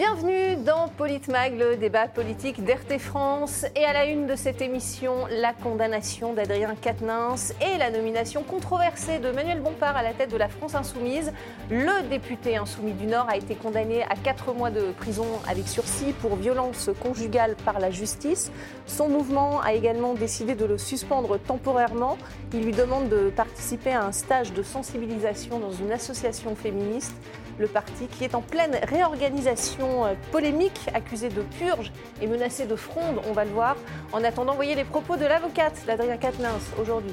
Bienvenue dans Politmag, le débat politique d'RT France. Et à la une de cette émission, la condamnation d'Adrien Quatennens et la nomination controversée de Manuel Bompard à la tête de la France Insoumise. Le député insoumis du Nord a été condamné à 4 mois de prison avec sursis pour violence conjugale par la justice. Son mouvement a également décidé de le suspendre temporairement. Il lui demande de participer à un stage de sensibilisation dans une association féministe le parti qui est en pleine réorganisation euh, polémique, accusé de purge et menacé de fronde, on va le voir. En attendant, voyez les propos de l'avocate d'Adrien Quatennens aujourd'hui.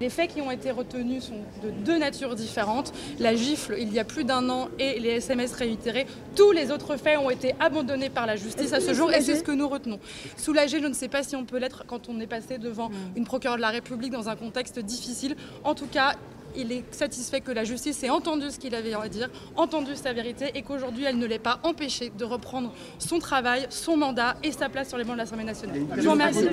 Les faits qui ont été retenus sont de deux natures différentes. La gifle, il y a plus d'un an, et les SMS réitérés. Tous les autres faits ont été abandonnés par la justice à ce jour, et c'est ce que nous retenons. Soulagé, je ne sais pas si on peut l'être quand on est passé devant hmm. une procureure de la République dans un contexte difficile. En tout cas, il est satisfait que la justice ait entendu ce qu'il avait à dire, entendu sa vérité et qu'aujourd'hui elle ne l'ait pas empêché de reprendre son travail, son mandat et sa place sur les bancs de l'Assemblée nationale. Je vous remercie.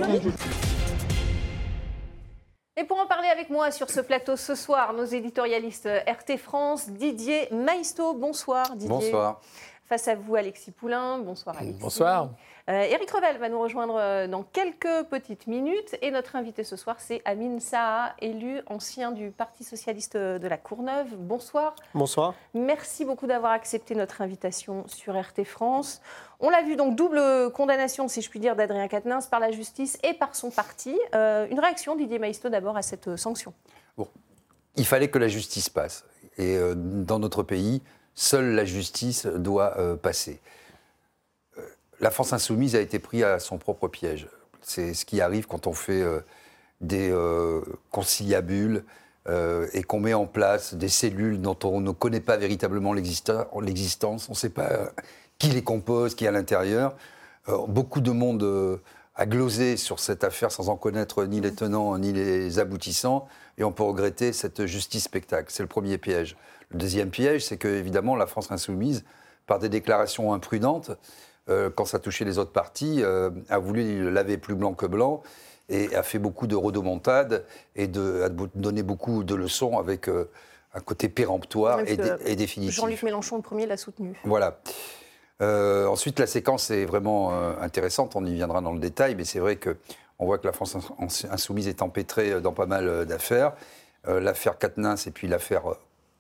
Et pour en parler avec moi sur ce plateau ce soir, nos éditorialistes RT France, Didier Maisto. Bonsoir Didier. Bonsoir. Face à vous, Alexis Poulain. Bonsoir Alexis. Bonsoir. Eric euh, Revel va nous rejoindre euh, dans quelques petites minutes. Et notre invité ce soir, c'est Amin Saha, élu ancien du Parti socialiste de la Courneuve. Bonsoir. Bonsoir. Merci beaucoup d'avoir accepté notre invitation sur RT France. On l'a vu, donc double condamnation, si je puis dire, d'Adrien Quatennens par la justice et par son parti. Euh, une réaction, Didier Maistre, d'abord à cette sanction? Bon, il fallait que la justice passe. Et dans notre pays, seule la justice doit passer la France insoumise a été prise à son propre piège. C'est ce qui arrive quand on fait euh, des euh, conciliabules euh, et qu'on met en place des cellules dont on ne connaît pas véritablement l'existence, on ne sait pas qui les compose, qui est à l'intérieur. beaucoup de monde a glosé sur cette affaire sans en connaître ni les tenants ni les aboutissants, et on peut regretter cette justice spectacle. C'est le premier piège. Le deuxième piège, c'est que évidemment la France insoumise, par des déclarations imprudentes, euh, quand ça touchait les autres partis, euh, a voulu laver plus blanc que blanc et a fait beaucoup de rodomontades et de, a donné beaucoup de leçons avec euh, un côté péremptoire et, définitif. Jean-Luc Mélenchon, le premier, l'a soutenu. Voilà. ensuite, la séquence est vraiment intéressante, on y viendra dans le détail, mais c'est vrai qu'on voit que la France insoumise est empêtrée dans pas mal d'affaires. l'affaire Quatennens et puis l'affaire,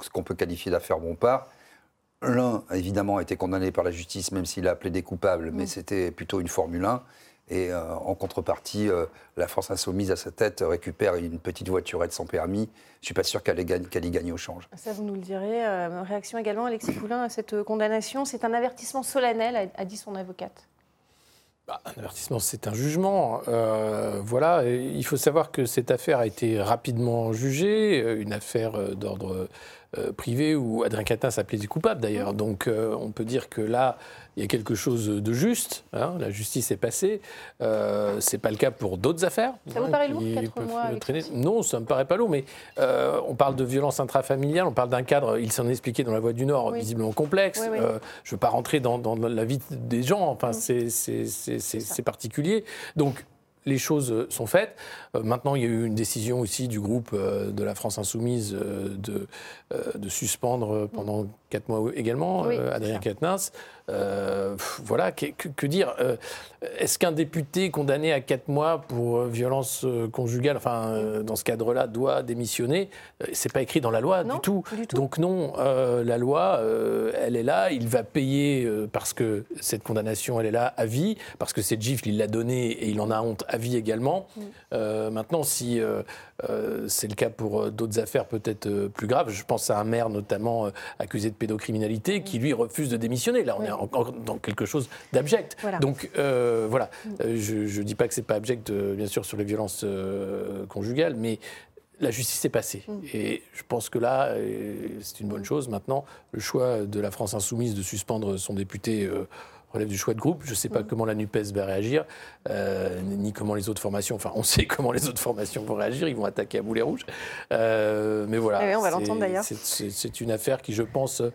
ce qu'on peut qualifier d'affaire Bompard, L'un, évidemment, a été condamné par la justice, même s'il a appelé des coupables, mais mm. c'était plutôt une Formule 1. Et euh, en contrepartie, euh, la France insoumise à sa tête récupère une petite voiturette sans permis. Je ne suis pas sûr qu'elle y, gagne au change. Ça, vous nous le direz. Euh, réaction également, Alexis Poulain, à cette condamnation. C'est un avertissement solennel, a, dit son avocate. Bah, un avertissement, c'est un jugement. voilà, il faut savoir que cette affaire a été rapidement jugée, une affaire d'ordre euh, privé où Adrien Quatennens s'appelait des coupables d'ailleurs. Donc euh, on peut dire que là, il y a quelque chose de juste. Hein, la justice est passée. Euh, c'est pas le cas pour d'autres affaires. Ça vous paraît lourd, 4 mois Non, ça me paraît pas lourd, mais euh, on parle de violence intrafamiliale, on parle d'un cadre, il s'en est expliqué dans la Voie du Nord, visiblement complexe. je ne veux pas rentrer dans, la vie des gens, enfin, mm. c'est particulier. Donc, les choses sont faites. Euh, maintenant, il y a eu une décision aussi du groupe euh, de la France Insoumise euh, de suspendre pendant quatre mois également Adrien Quatennens. voilà, que, dire Est-ce qu'un député condamné à quatre mois pour violence conjugale, enfin, dans ce cadre-là, doit démissionner C'est pas écrit dans la loi du, tout. Donc non, la loi, elle est là. Il va payer parce que cette condamnation, elle est là à vie, parce que cette gifle, il l'a donnée et il en a honte à vie également. Euh, maintenant, si euh, euh, c'est le cas pour d'autres affaires peut-être plus graves, je pense à un maire notamment accusé de pédocriminalité qui lui refuse de démissionner. Là, on est encore dans quelque chose d'abject. Donc voilà, je ne dis pas que c'est pas abject, bien sûr, sur les violences conjugales, mais la justice est passée. Mm. Et je pense que là, c'est une bonne chose. Maintenant, le choix de la France insoumise de suspendre son député relève du choix de groupe. Je ne sais pas mm. comment la NUPES va réagir, euh, ni comment les autres formations. Enfin, on sait comment les autres formations vont réagir. Ils vont attaquer à boulet rouge. Euh, mais voilà. Eh on va l'entendre d'ailleurs. C'est une affaire qui, je pense, euh,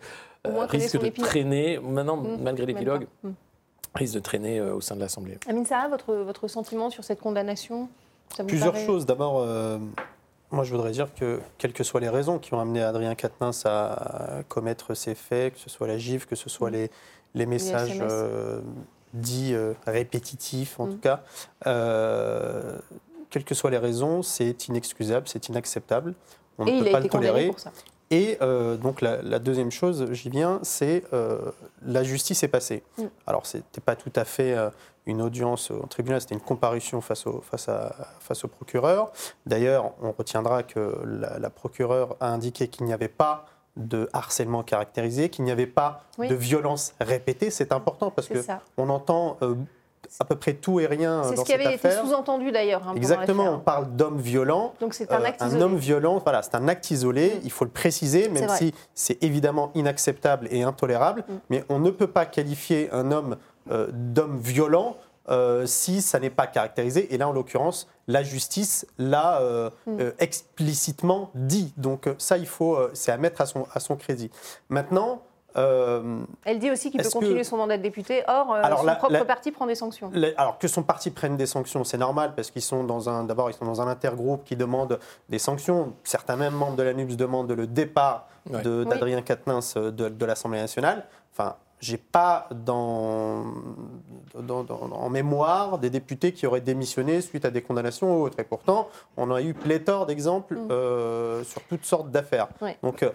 risque de traîner, maintenant, mm. malgré l'épilogue, mm. risque de traîner au sein de l'Assemblée. Amine Saha, votre, votre sentiment sur cette condamnation? Plusieurs choses. D'abord, moi, je voudrais dire que, quelles que soient les raisons qui ont amené Adrien Quatennens à commettre ces faits, que ce soit la gifle, que ce soit mm. les, les messages euh, dits euh, répétitifs, en mm. tout cas, euh, quelles que soient les raisons, c'est inexcusable, c'est inacceptable. On ne peut pas le tolérer. Pour ça. Et donc la, deuxième chose, j'y viens, c'est la justice est passée. Mm. Alors c'était pas tout à fait une audience au tribunal, c'était une comparution face au, face à, face au procureur. D'ailleurs, on retiendra que la, procureure a indiqué qu'il n'y avait pas de harcèlement caractérisé, qu'il n'y avait pas de violence répétée. C'est important parce qu'on entend euh, à peu près tout et rien C'est ce qui avait été sous-entendu d'ailleurs. Hein, Exactement, on parle d'homme violent. Donc c'est un acte isolé. Un homme violent, voilà, c'est un acte isolé, mm. il faut le préciser, même si c'est évidemment inacceptable et intolérable, mm. mais on ne peut pas qualifier un homme euh, d'homme violent euh, si ça n'est pas caractérisé. Et là, en l'occurrence, la justice l'a euh, mm. explicitement dit. Donc ça, il faut, c'est à mettre à son, à son crédit. Maintenant, Elle dit aussi qu'il peut continuer son mandat de député, or son propre parti prend des sanctions. alors que son parti prenne des sanctions, c'est normal parce qu'ils sont dans un, d'abord ils sont dans un intergroupe qui demande des sanctions. Certains même membres de la NUPS demandent le départ d'Adrien Quatennens de, de l'Assemblée nationale. Enfin, j'ai pas dans, en mémoire des députés qui auraient démissionné suite à des condamnations ou autres. Et pourtant, on a eu pléthore d'exemples mm. euh, sur toutes sortes d'affaires. Donc, euh,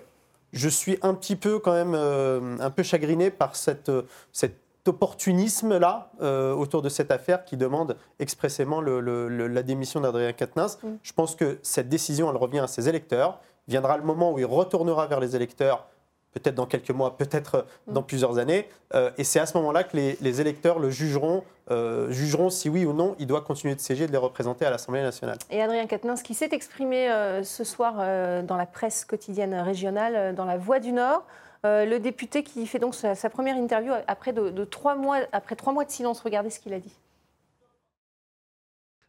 je suis un petit peu quand même euh, un peu chagriné par cette, cet opportunisme-là autour de cette affaire qui demande expressément la démission d'Adrien Quatennens. Mm. Je pense que cette décision, elle revient à ses électeurs. Viendra le moment où il retournera vers les électeurs peut-être dans quelques mois, peut-être mm. dans plusieurs années. Euh, et c'est à ce moment-là que les, électeurs le jugeront, euh, jugeront si oui ou non il doit continuer de siéger, de les représenter à l'Assemblée nationale. Et Adrien Quatennens, qui s'est exprimé euh, ce soir dans la presse quotidienne régionale, dans La Voix du Nord, le député qui fait donc sa, première interview après, de, trois mois, après trois mois de silence. Regardez ce qu'il a dit.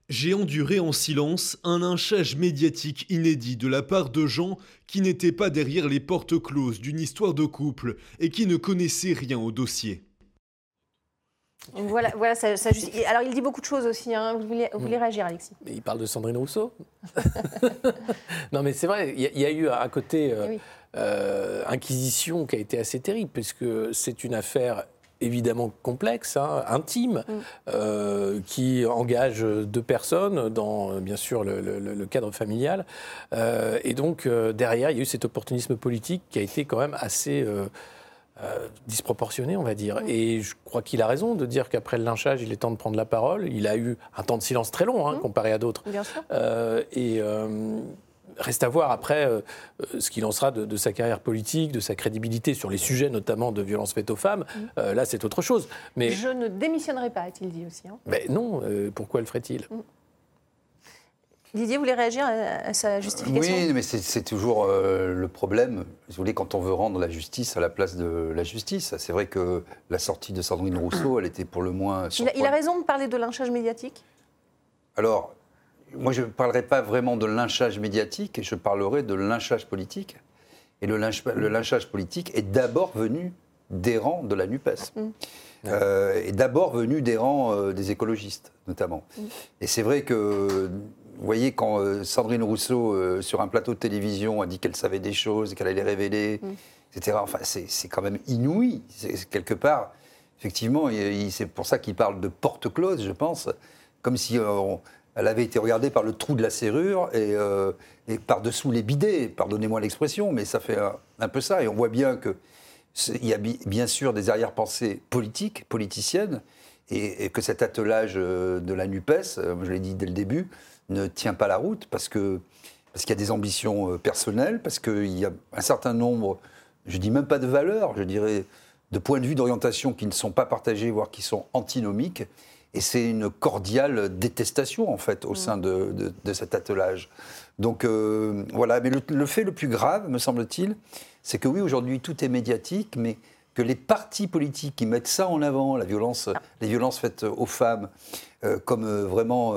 J'ai enduré en silence un lynchage médiatique inédit de la part de gens qui n'étaient pas derrière les portes closes d'une histoire de couple et qui ne connaissaient rien au dossier. Voilà, voilà ça, Alors, il dit beaucoup de choses aussi. Hein. Vous, voulez, vous, voulez, mm. réagir, Alexis? Il parle de Sandrine Rousseau. non, mais c'est vrai, il y, a eu à côté euh, euh, Inquisition qui a été assez terrible, puisque c'est une affaire évidemment complexe, hein, intime, mm. euh, qui engage deux personnes dans, bien sûr, le, cadre familial. Euh, et donc, euh, derrière, il y a eu cet opportunisme politique qui a été quand même assez disproportionné, on va dire. Mm. Et je crois qu'il a raison de dire qu'après le lynchage, il est temps de prendre la parole. Il a eu un temps de silence très long, hein, mm. comparé à d'autres. Bien sûr. et reste à voir après euh, euh, ce qu'il en sera de, sa carrière politique, de sa crédibilité sur les sujets notamment de violences faites aux femmes. Mm. Euh, là, c'est autre chose. Mais je ne démissionnerai pas, a-t-il dit aussi. Hein. Mais non, pourquoi le ferait-il? Mm. Didier, vous voulez réagir à, sa justification? Oui, mais c'est toujours le problème, vous voulez, quand on veut rendre la justice à la place de la justice. C'est vrai que la sortie de Sandrine Rousseau, elle était pour le moins... Il a, il a raison de parler de lynchage médiatique? Alors, moi, je ne parlerai pas vraiment de lynchage médiatique, je parlerai de lynchage politique. Et le, lynchage politique est d'abord venu des rangs de la NUPES. Mm. Euh, est d'abord venu des rangs euh, des écologistes, notamment. Mm. Et c'est vrai que, vous voyez, quand euh, Sandrine Rousseau, sur un plateau de télévision, a dit qu'elle savait des choses, qu'elle allait révéler, mm. etc., enfin, c'est quand même inouï. Quelque part, effectivement, c'est pour ça qu'il parle de porte close, je pense, comme si on, elle avait été regardée par le trou de la serrure et, euh, par-dessous les bidets, pardonnez-moi l'expression, mais ça fait un, peu ça. Et on voit bien qu'il y a bien sûr des arrière-pensées politiques, politiciennes, et, que cet attelage euh, de la NUPES, euh, je l'ai dit dès le début, ne tient pas la route parce parce qu'il y a des ambitions personnelles, parce qu'il y a un certain nombre, je dis même pas de valeurs, je dirais de points de vue d'orientation qui ne sont pas partagés, voire qui sont antinomiques. Et c'est une cordiale détestation, en fait, au mm. sein de, cet attelage. Donc euh, voilà, mais le, fait le plus grave, me semble-t-il, c'est que oui, aujourd'hui, tout est médiatique, mais que les partis politiques qui mettent ça en avant, la violence, ah. les violences faites aux femmes, euh, comme euh, vraiment,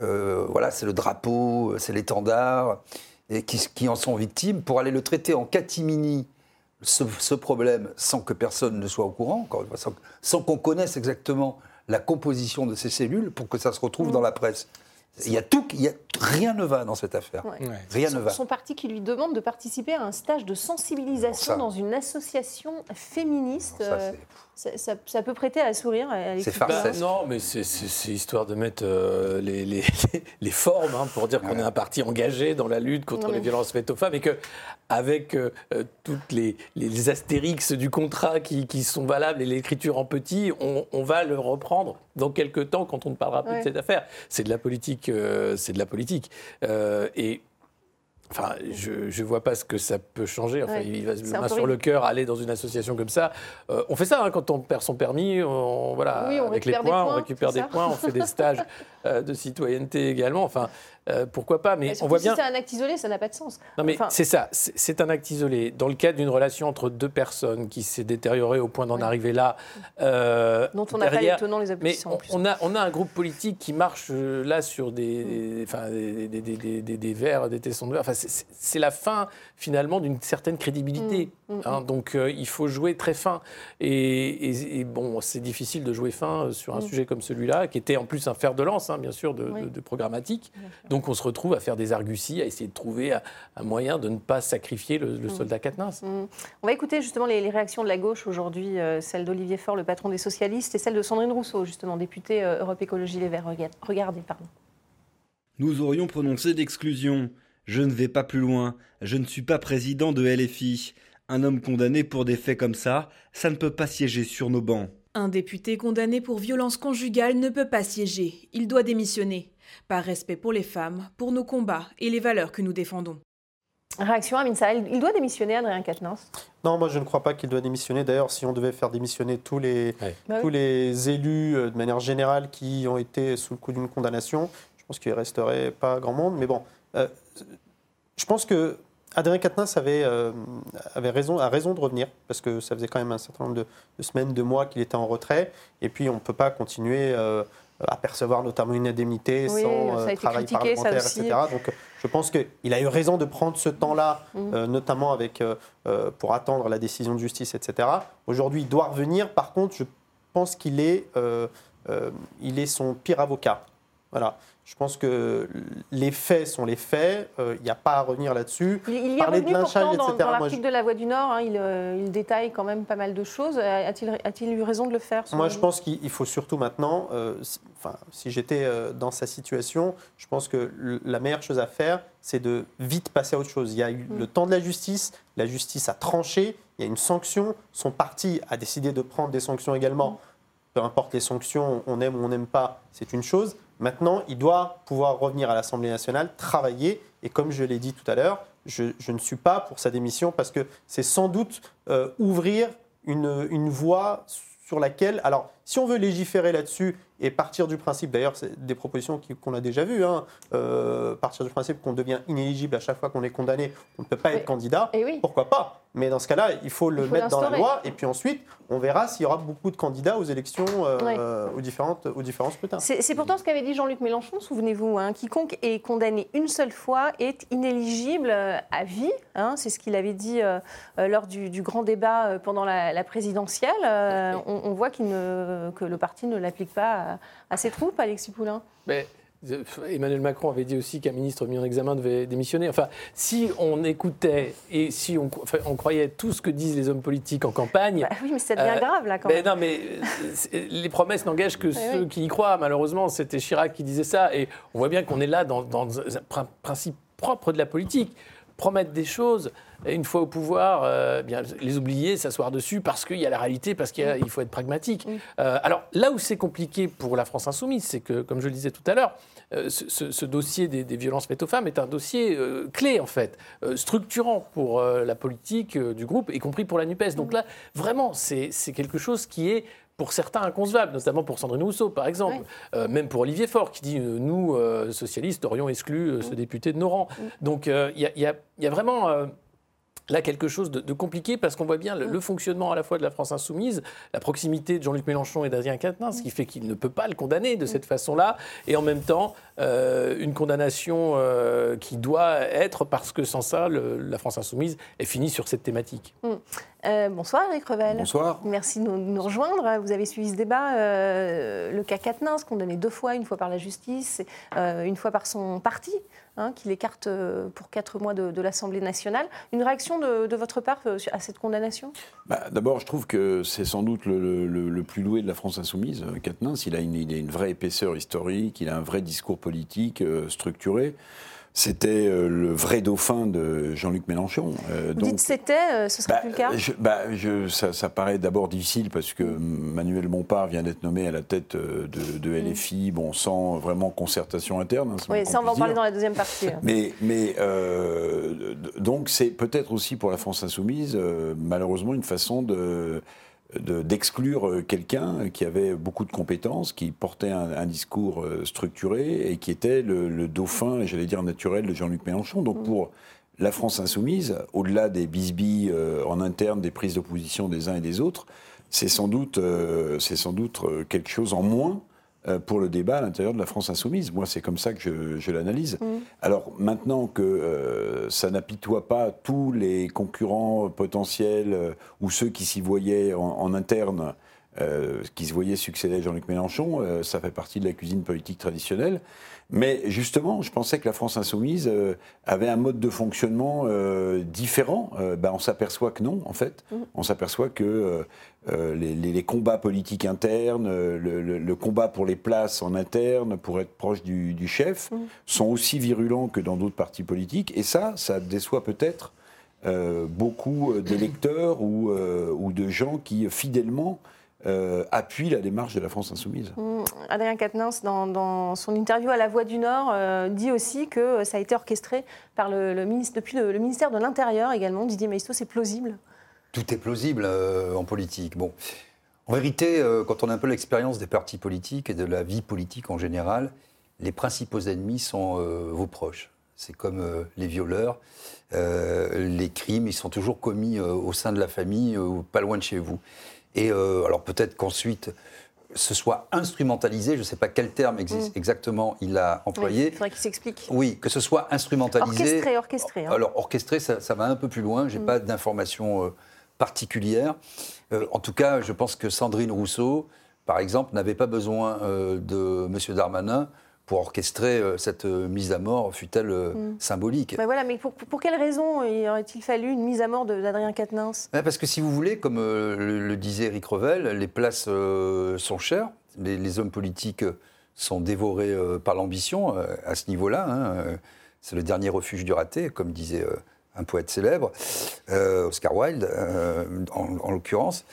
voilà, c'est le drapeau, c'est l'étendard, et qui, en sont victimes, pour aller le traiter en catimini, ce, problème, sans que personne ne soit au courant, sans qu'on connaisse exactement la composition de ces cellules pour que ça se retrouve dans la presse. Il y a tout, il y a, rien ne va dans cette affaire. Rien ne va. Son parti qui lui demande de participer à un stage de sensibilisation dans une association féministe. Euh, ça, peut prêter à sourire. C'est farcesque. non, mais c'est histoire de mettre euh, les, les, les, formes hein, pour dire qu'on est un parti engagé dans la lutte contre les violences faites aux femmes et que avec euh, toutes les, les, astérix du contrat qui, qui sont valables et l'écriture en petit, on, on, va le reprendre dans quelques temps quand on ne parlera plus de cette affaire. C'est de la politique, euh, c'est de la politique. Euh, et Enfin, je ne vois pas ce que ça peut changer. Enfin, il va main sur le cœur aller dans une association comme ça. Euh, on fait ça hein, quand on perd son permis. On, voilà, avec les points, on récupère des points, on fait des stages euh, de citoyenneté également. Enfin, euh, pourquoi pas Mais on voit bien. Si c'est un acte isolé, ça n'a pas de sens. Non, mais c'est ça. C'est un acte isolé dans le cadre d'une relation entre deux personnes qui s'est détériorée au point d'en arriver là. Dont on n'a pas les tenants les aboutissants. Mais on, a, on a un groupe politique qui marche là sur des, enfin, des, des, des, des, des verres, des tessons de verre. Enfin, c'est la fin finalement d'une certaine crédibilité. Mm, mm, hein. mm. donc euh, il faut jouer très fin. Et, bon, c'est difficile de jouer fin euh, sur un sujet comme celui-là, qui était en plus un fer de lance, hein, bien sûr, de, programmatique. Donc on se retrouve à faire des arguties, à essayer de trouver un, moyen de ne pas sacrifier le, soldat Katnins. On va écouter justement les, réactions de la gauche aujourd'hui, euh, celle d'Olivier Faure, le patron des socialistes, et celle de Sandrine Rousseau, justement, députée Europe Écologie Les Verts. Regardez, pardon. Nous aurions prononcé d'exclusion. Je ne vais pas plus loin, je ne suis pas président de LFI. Un homme condamné pour des faits comme ça, ça ne peut pas siéger sur nos bancs. Un député condamné pour violence conjugale ne peut pas siéger, il doit démissionner. Par respect pour les femmes, pour nos combats et les valeurs que nous défendons. Réaction à Minsa, il doit démissionner, Adrien Quatennens Non, moi je ne crois pas qu'il doit démissionner. D'ailleurs, si on devait faire démissionner tous les, bah tous les élus euh, de manière générale qui ont été sous le coup d'une condamnation, je pense qu'il ne resterait pas grand monde. Mais bon, euh, je pense que Adrien Quatennens avait, euh, avait raison, a raison de revenir, parce que ça faisait quand même un certain nombre de, semaines, de mois qu'il était en retrait. Et puis, on ne peut pas continuer euh, à percevoir notamment une indemnité sans travail parlementaire, etc. Donc, je pense qu'il a eu raison de prendre ce temps-là, mm. notamment avec, pour attendre la décision de justice, etc. Aujourd'hui, il doit revenir. Par contre, je pense qu'il est, il est son pire avocat. Voilà. Je pense que les faits sont les faits, il euh, n'y a pas à revenir là-dessus. Il, y a Parler de lynchage, dans, etc. Dans l'article de La Voix du Nord, hein, euh, il, détaille quand même pas mal de choses. A-t-il eu raison de le faire Moi, je pense qu'il faut surtout maintenant, euh, enfin, si j'étais dans sa situation, je pense que la meilleure chose à faire, c'est de vite passer à autre chose. Il y a eu mm. le temps de la justice, la justice a tranché, il y a une sanction, son parti a décidé de prendre des sanctions également. Mm. Peu importe les sanctions, on aime ou on n'aime pas, c'est une chose. Maintenant, il doit pouvoir revenir à l'Assemblée nationale, travailler, et comme je l'ai dit tout à l'heure, je, ne suis pas pour sa démission parce que c'est sans doute euh, ouvrir une, une voie sur laquelle, alors si on veut légiférer là-dessus et partir du principe, d'ailleurs, c'est des propositions qu'on a déjà vues, hein, euh, partir du principe qu'on devient inéligible à chaque fois qu'on est condamné, on ne peut pas être candidat, pourquoi pas? Mais dans ce cas-là, il faut le mettre dans la loi, et puis ensuite, on verra s'il y aura beaucoup de candidats aux élections, euh, aux, différentes, aux différents scrutins. C'est pourtant ce qu'avait dit Jean-Luc Mélenchon, souvenez-vous, hein, quiconque est condamné une seule fois est inéligible euh, à vie, hein, c'est ce qu'il avait dit lors du, grand débat pendant la, présidentielle. On, voit que le parti ne l'applique pas à, ses troupes, Alexis Poulain Mais... Emmanuel Macron avait dit aussi qu'un ministre mis en examen devait démissionner. Enfin, si on écoutait et si on, on croyait tout ce que disent les hommes politiques en campagne. Bah oui, mais ça devient euh, grave là quand même. Non, mais les promesses n'engagent que ceux qui y croient. Malheureusement, c'était Chirac qui disait ça. Et on voit bien qu'on est là dans, dans un principe propre de la politique. Promettre des choses, une fois au pouvoir, euh, bien, les oublier, s'asseoir dessus parce qu'il y a la réalité, parce qu'il faut être pragmatique. Euh, alors là où c'est compliqué pour la France insoumise, c'est que, comme je le disais tout à l'heure, euh, ce, dossier des, violences faites aux femmes est un dossier clé, en fait, structurant pour la politique du groupe, y compris pour la NUPES. Donc là, vraiment, c'est quelque chose qui est pour certains inconcevables, notamment pour Sandrine Rousseau, par exemple, même pour Olivier Faure, qui dit Nous, socialistes, aurions exclu ce député de nos rangs. Donc il y, y, a vraiment là quelque chose de, compliqué parce qu'on voit bien le, fonctionnement à la fois de la France insoumise, la proximité de Jean-Luc Mélenchon et d'Adrien Quatennens, ce qui fait qu'il ne peut pas le condamner de cette façon-là, et en même temps une condamnation qui doit être parce que sans ça, la France insoumise est finie sur cette thématique. Hum. bonsoir Eric Revel. Bonsoir. Merci de nous, rejoindre. Vous avez suivi ce débat. le cas Quatennens, condamné deux fois, une fois par la justice, une fois par son parti. Hein, qui l'écarte euh, pour quatre mois de, l'Assemblée nationale. Une réaction de, votre part euh, à cette condamnation? Bah, D'abord, je trouve que c'est sans doute le, plus loué de la France insoumise, Quatennens. Il a, une, il a une vraie épaisseur historique, il a un vrai discours politique euh, structuré. C'était euh, le vrai dauphin de Jean-Luc Mélenchon. Euh, Vous dites c'était, euh, ce sera bah, plus le cas bah, je, ça, paraît d'abord difficile parce que Manuel Bompard vient d'être nommé à la tête de, LFI, mm. bon, sans vraiment concertation interne. Hein, oui, ça on va en parler dans la deuxième partie. Mais, mais donc c'est peut-être aussi pour la France insoumise, malheureusement, une façon de d'exclure euh, quelqu'un qui avait beaucoup de compétences, qui portait un, discours euh, structuré et qui était le, dauphin, j'allais dire naturel, de Jean-Luc Mélenchon. Donc mm. pour la France insoumise, au-delà des bisbilles euh, en interne, des prises d'opposition des uns et des autres, c'est sans doute, c'est sans doute quelque chose en moins pour le débat à l'intérieur de la France insoumise. Moi, c'est comme ça que je, l'analyse. Mmh. Alors maintenant que euh, ça n'apitoie pas tous les concurrents potentiels euh, ou ceux qui s'y voyaient en, interne, qui se voyaient succéder à Jean-Luc Mélenchon, ça fait partie de la cuisine politique traditionnelle. Mais justement, je pensais que la France insoumise euh, avait un mode de fonctionnement euh, différent. Euh, ben, on s'aperçoit que non, en fait. Mmh. On s'aperçoit que les, combats politiques internes, le, combat pour les places en interne, pour être proche du, chef, mmh. sont aussi virulents que dans d'autres partis politiques. Et ça, ça déçoit peut-être beaucoup d'électeurs ou, ou, de gens qui, fidèlement, euh, appuie la démarche de la France insoumise. Mmh. Adrien Quatennens, dans, son interview à La Voix du Nord, euh, dit aussi que ça a été orchestré par le, ministre, depuis le, ministère de l'Intérieur également. Didier Maisto, c'est plausible Tout est plausible euh, en politique. Bon. En vérité, quand on a un peu l'expérience des partis politiques et de la vie politique en général, les principaux ennemis sont vos proches. C'est comme les violeurs. les crimes, ils sont toujours commis au sein de la famille ou pas loin de chez vous. Et euh, alors peut-être qu'ensuite ce soit instrumentalisé, je ne sais pas quel terme mm. exactement il a employé. il faudrait qu'il s'explique. Oui, que ce soit instrumentalisé. Orchestré, orchestré. Hein. Alors orchestré, ça, va un peu plus loin, je n'ai mm. pas d'informations euh, particulières. Euh, en tout cas, je pense que Sandrine Rousseau, par exemple, n'avait pas besoin de M. Darmanin pour orchestrer euh, cette euh, mise à mort, fut-elle euh, mm. symbolique. Mais voilà, mais pour, pour quelle raison aurait-il fallu une mise à mort d'Adrien Quatennens? Parce que si vous voulez, comme le, disait Eric Revel, les places sont chères, les, hommes politiques sont dévorés par l'ambition à ce niveau-là. Hein, c'est le dernier refuge du raté, comme disait un poète célèbre, Oscar Wilde, en, en l'occurrence.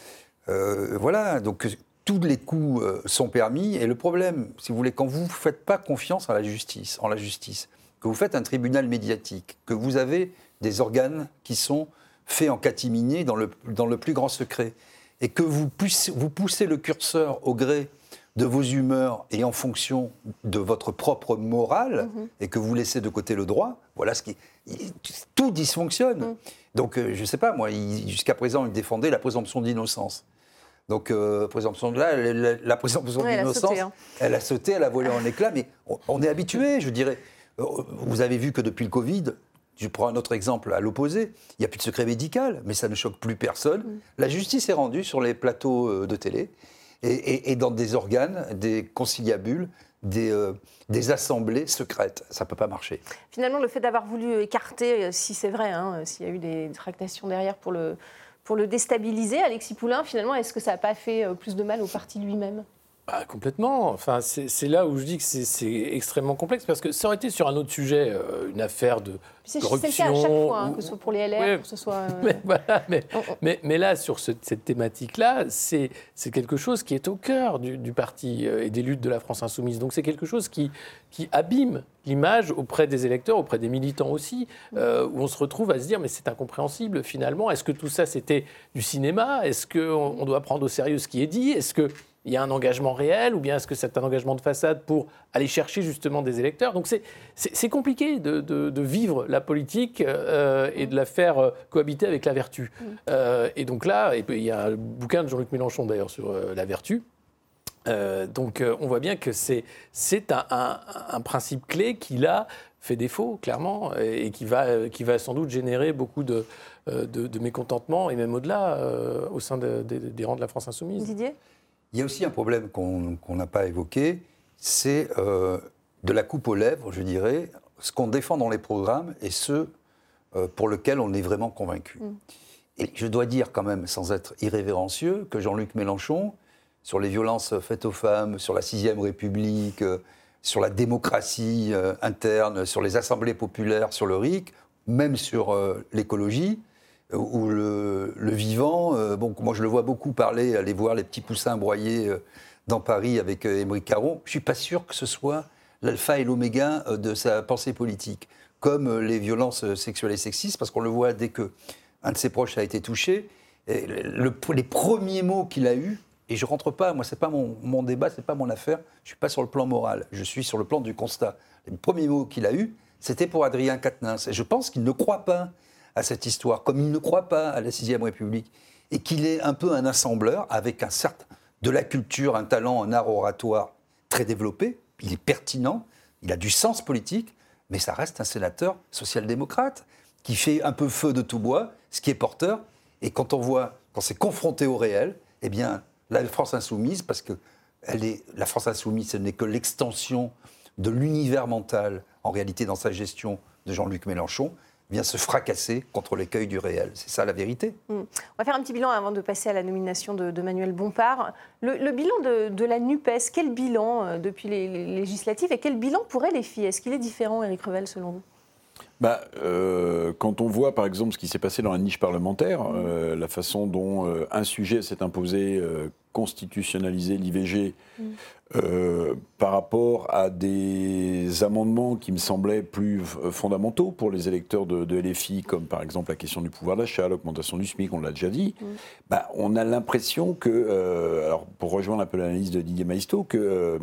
voilà, donc tous les coups euh, sont permis. Et le problème, si vous voulez, quand vous ne faites pas confiance en la justice, en la justice, que vous faites un tribunal médiatique, que vous avez des organes qui sont faits en catimini dans le, dans le plus grand secret, et que vous poussez, vous poussez le curseur au gré de vos humeurs et en fonction de votre propre morale, mhm. et que vous laissez de côté le droit, voilà ce qui. Tout dysfonctionne. Mhm. Donc, euh, je ne sais pas, moi, jusqu'à présent, il défendait la présomption d'innocence. Donc, euh, présomption de là, la, présomption d'innocence, hein. elle a sauté, elle a volé en éclats, mais on, est habitué, je dirais. Euh, vous avez vu que depuis le Covid, je prends un autre exemple à l'opposé, il n'y a plus de secret médical, mais ça ne choque plus personne. Mm. La justice est rendue sur les plateaux de télé et, dans des organes, des conciliabules, des, euh, des, assemblées secrètes. Ça ne peut pas marcher. Finalement, le fait d'avoir voulu écarter, si c'est vrai, hein, s'il y a eu des tractations derrière pour le, pour le déstabiliser. Alexis Poulain, finalement, est-ce que ça n'a pas fait euh, plus de mal au parti lui-même? Bah, complètement. Enfin, c'est là où je dis que c'est extrêmement complexe parce que ça aurait été sur un autre sujet, euh, une affaire de corruption. C'est le cas à chaque fois, hein, que ce soit pour les LR, que ce soit. Euh, mais, voilà, mais, mais, là, sur cette thématique-là, c'est quelque chose qui est au cœur du, du parti et des luttes de la France insoumise. Donc c'est quelque chose qui, qui abîme l'image auprès des électeurs, auprès des militants aussi, euh, où on se retrouve à se dire mais c'est incompréhensible finalement. Est-ce que tout ça c'était du cinéma? Est-ce qu'on doit prendre au sérieux ce qui est dit? Est-ce qu'il y a un engagement réel ou bien est-ce que c'est un engagement de façade pour aller chercher justement des électeurs? Donc c'est compliqué de, vivre la politique euh, et de la faire euh, cohabiter avec la vertu. et donc là, il y a un bouquin de Jean-Luc Mélenchon d'ailleurs sur la vertu donc on voit bien que c'est un, un, principe clé qui là fait défaut, clairement, et, qui, va, qui va sans doute générer beaucoup de, de, mécontentement, et même au-delà, au sein des rangs de la France insoumise. Didier? Il y a aussi un problème qu'on n'a pas évoqué, c'est de la coupe aux lèvres, je dirais, ce qu'on défend dans les programmes et ce euh, pour lequel on est vraiment convaincu. Mm. Et je dois dire quand même, sans être irrévérencieux, que Jean-Luc Mélenchon, sur les violences faites aux femmes, sur la Sixième République, euh, sur la démocratie euh, interne, sur les assemblées populaires, sur le RIC, même sur l'écologie, ou le, vivant. bon, moi, je le vois beaucoup parler, aller voir les petits poussins broyés dans Paris avec Émeric Caron. Je ne suis pas sûr que ce soit l'alpha et l'oméga de sa pensée politique comme euh, les violences euh, sexuelles et sexistes, parce qu'on le voit dès que un de ses proches a été touché. les premiers mots qu'il a eus, et je rentre pas, moi c'est pas mon, mon débat, c'est pas mon affaire, je suis pas sur le plan moral, je suis sur le plan du constat. Les premiers mots qu'il a eus, c'était pour Adrien Quatennens, et je pense qu'il ne croit pas à cette histoire, comme il ne croit pas à la sixième République, et qu'il est un peu un assembleur avec un certain de la culture, un talent, un art oratoire très développé. Il est pertinent, il a du sens politique, mais ça reste un sénateur social-démocrate qui fait un peu feu de tout bois, ce qui est porteur. Et quand on voit, quand c'est confronté au réel, eh bien, la France insoumise, parce que la France insoumise, ce n'est que l'extension de l'univers mental, en réalité, dans sa gestion de Jean-Luc Mélenchon, vient se fracasser contre l'écueil du réel. C'est ça la vérité? Hmm. On va faire un petit bilan avant de passer à la nomination de, Manuel Bompard. Le, bilan de, la NUPES, quel bilan euh, depuis les, législatives et quel bilan pourrait les filles? Est-ce qu'il est différent, Éric Revel, selon vous? Bah, euh, quand on voit par exemple ce qui s'est passé dans la niche parlementaire, euh, la façon dont un sujet s'est imposé, constitutionnaliser l'IVG, mm. Euh, par rapport à des amendements qui me semblaient plus fondamentaux pour les électeurs de, LFI, comme par exemple la question du pouvoir d'achat, l'augmentation du SMIC, on l'a déjà dit, mm. bah, on a l'impression que, euh, alors pour rejoindre un peu l'analyse de Didier Maisto, que euh,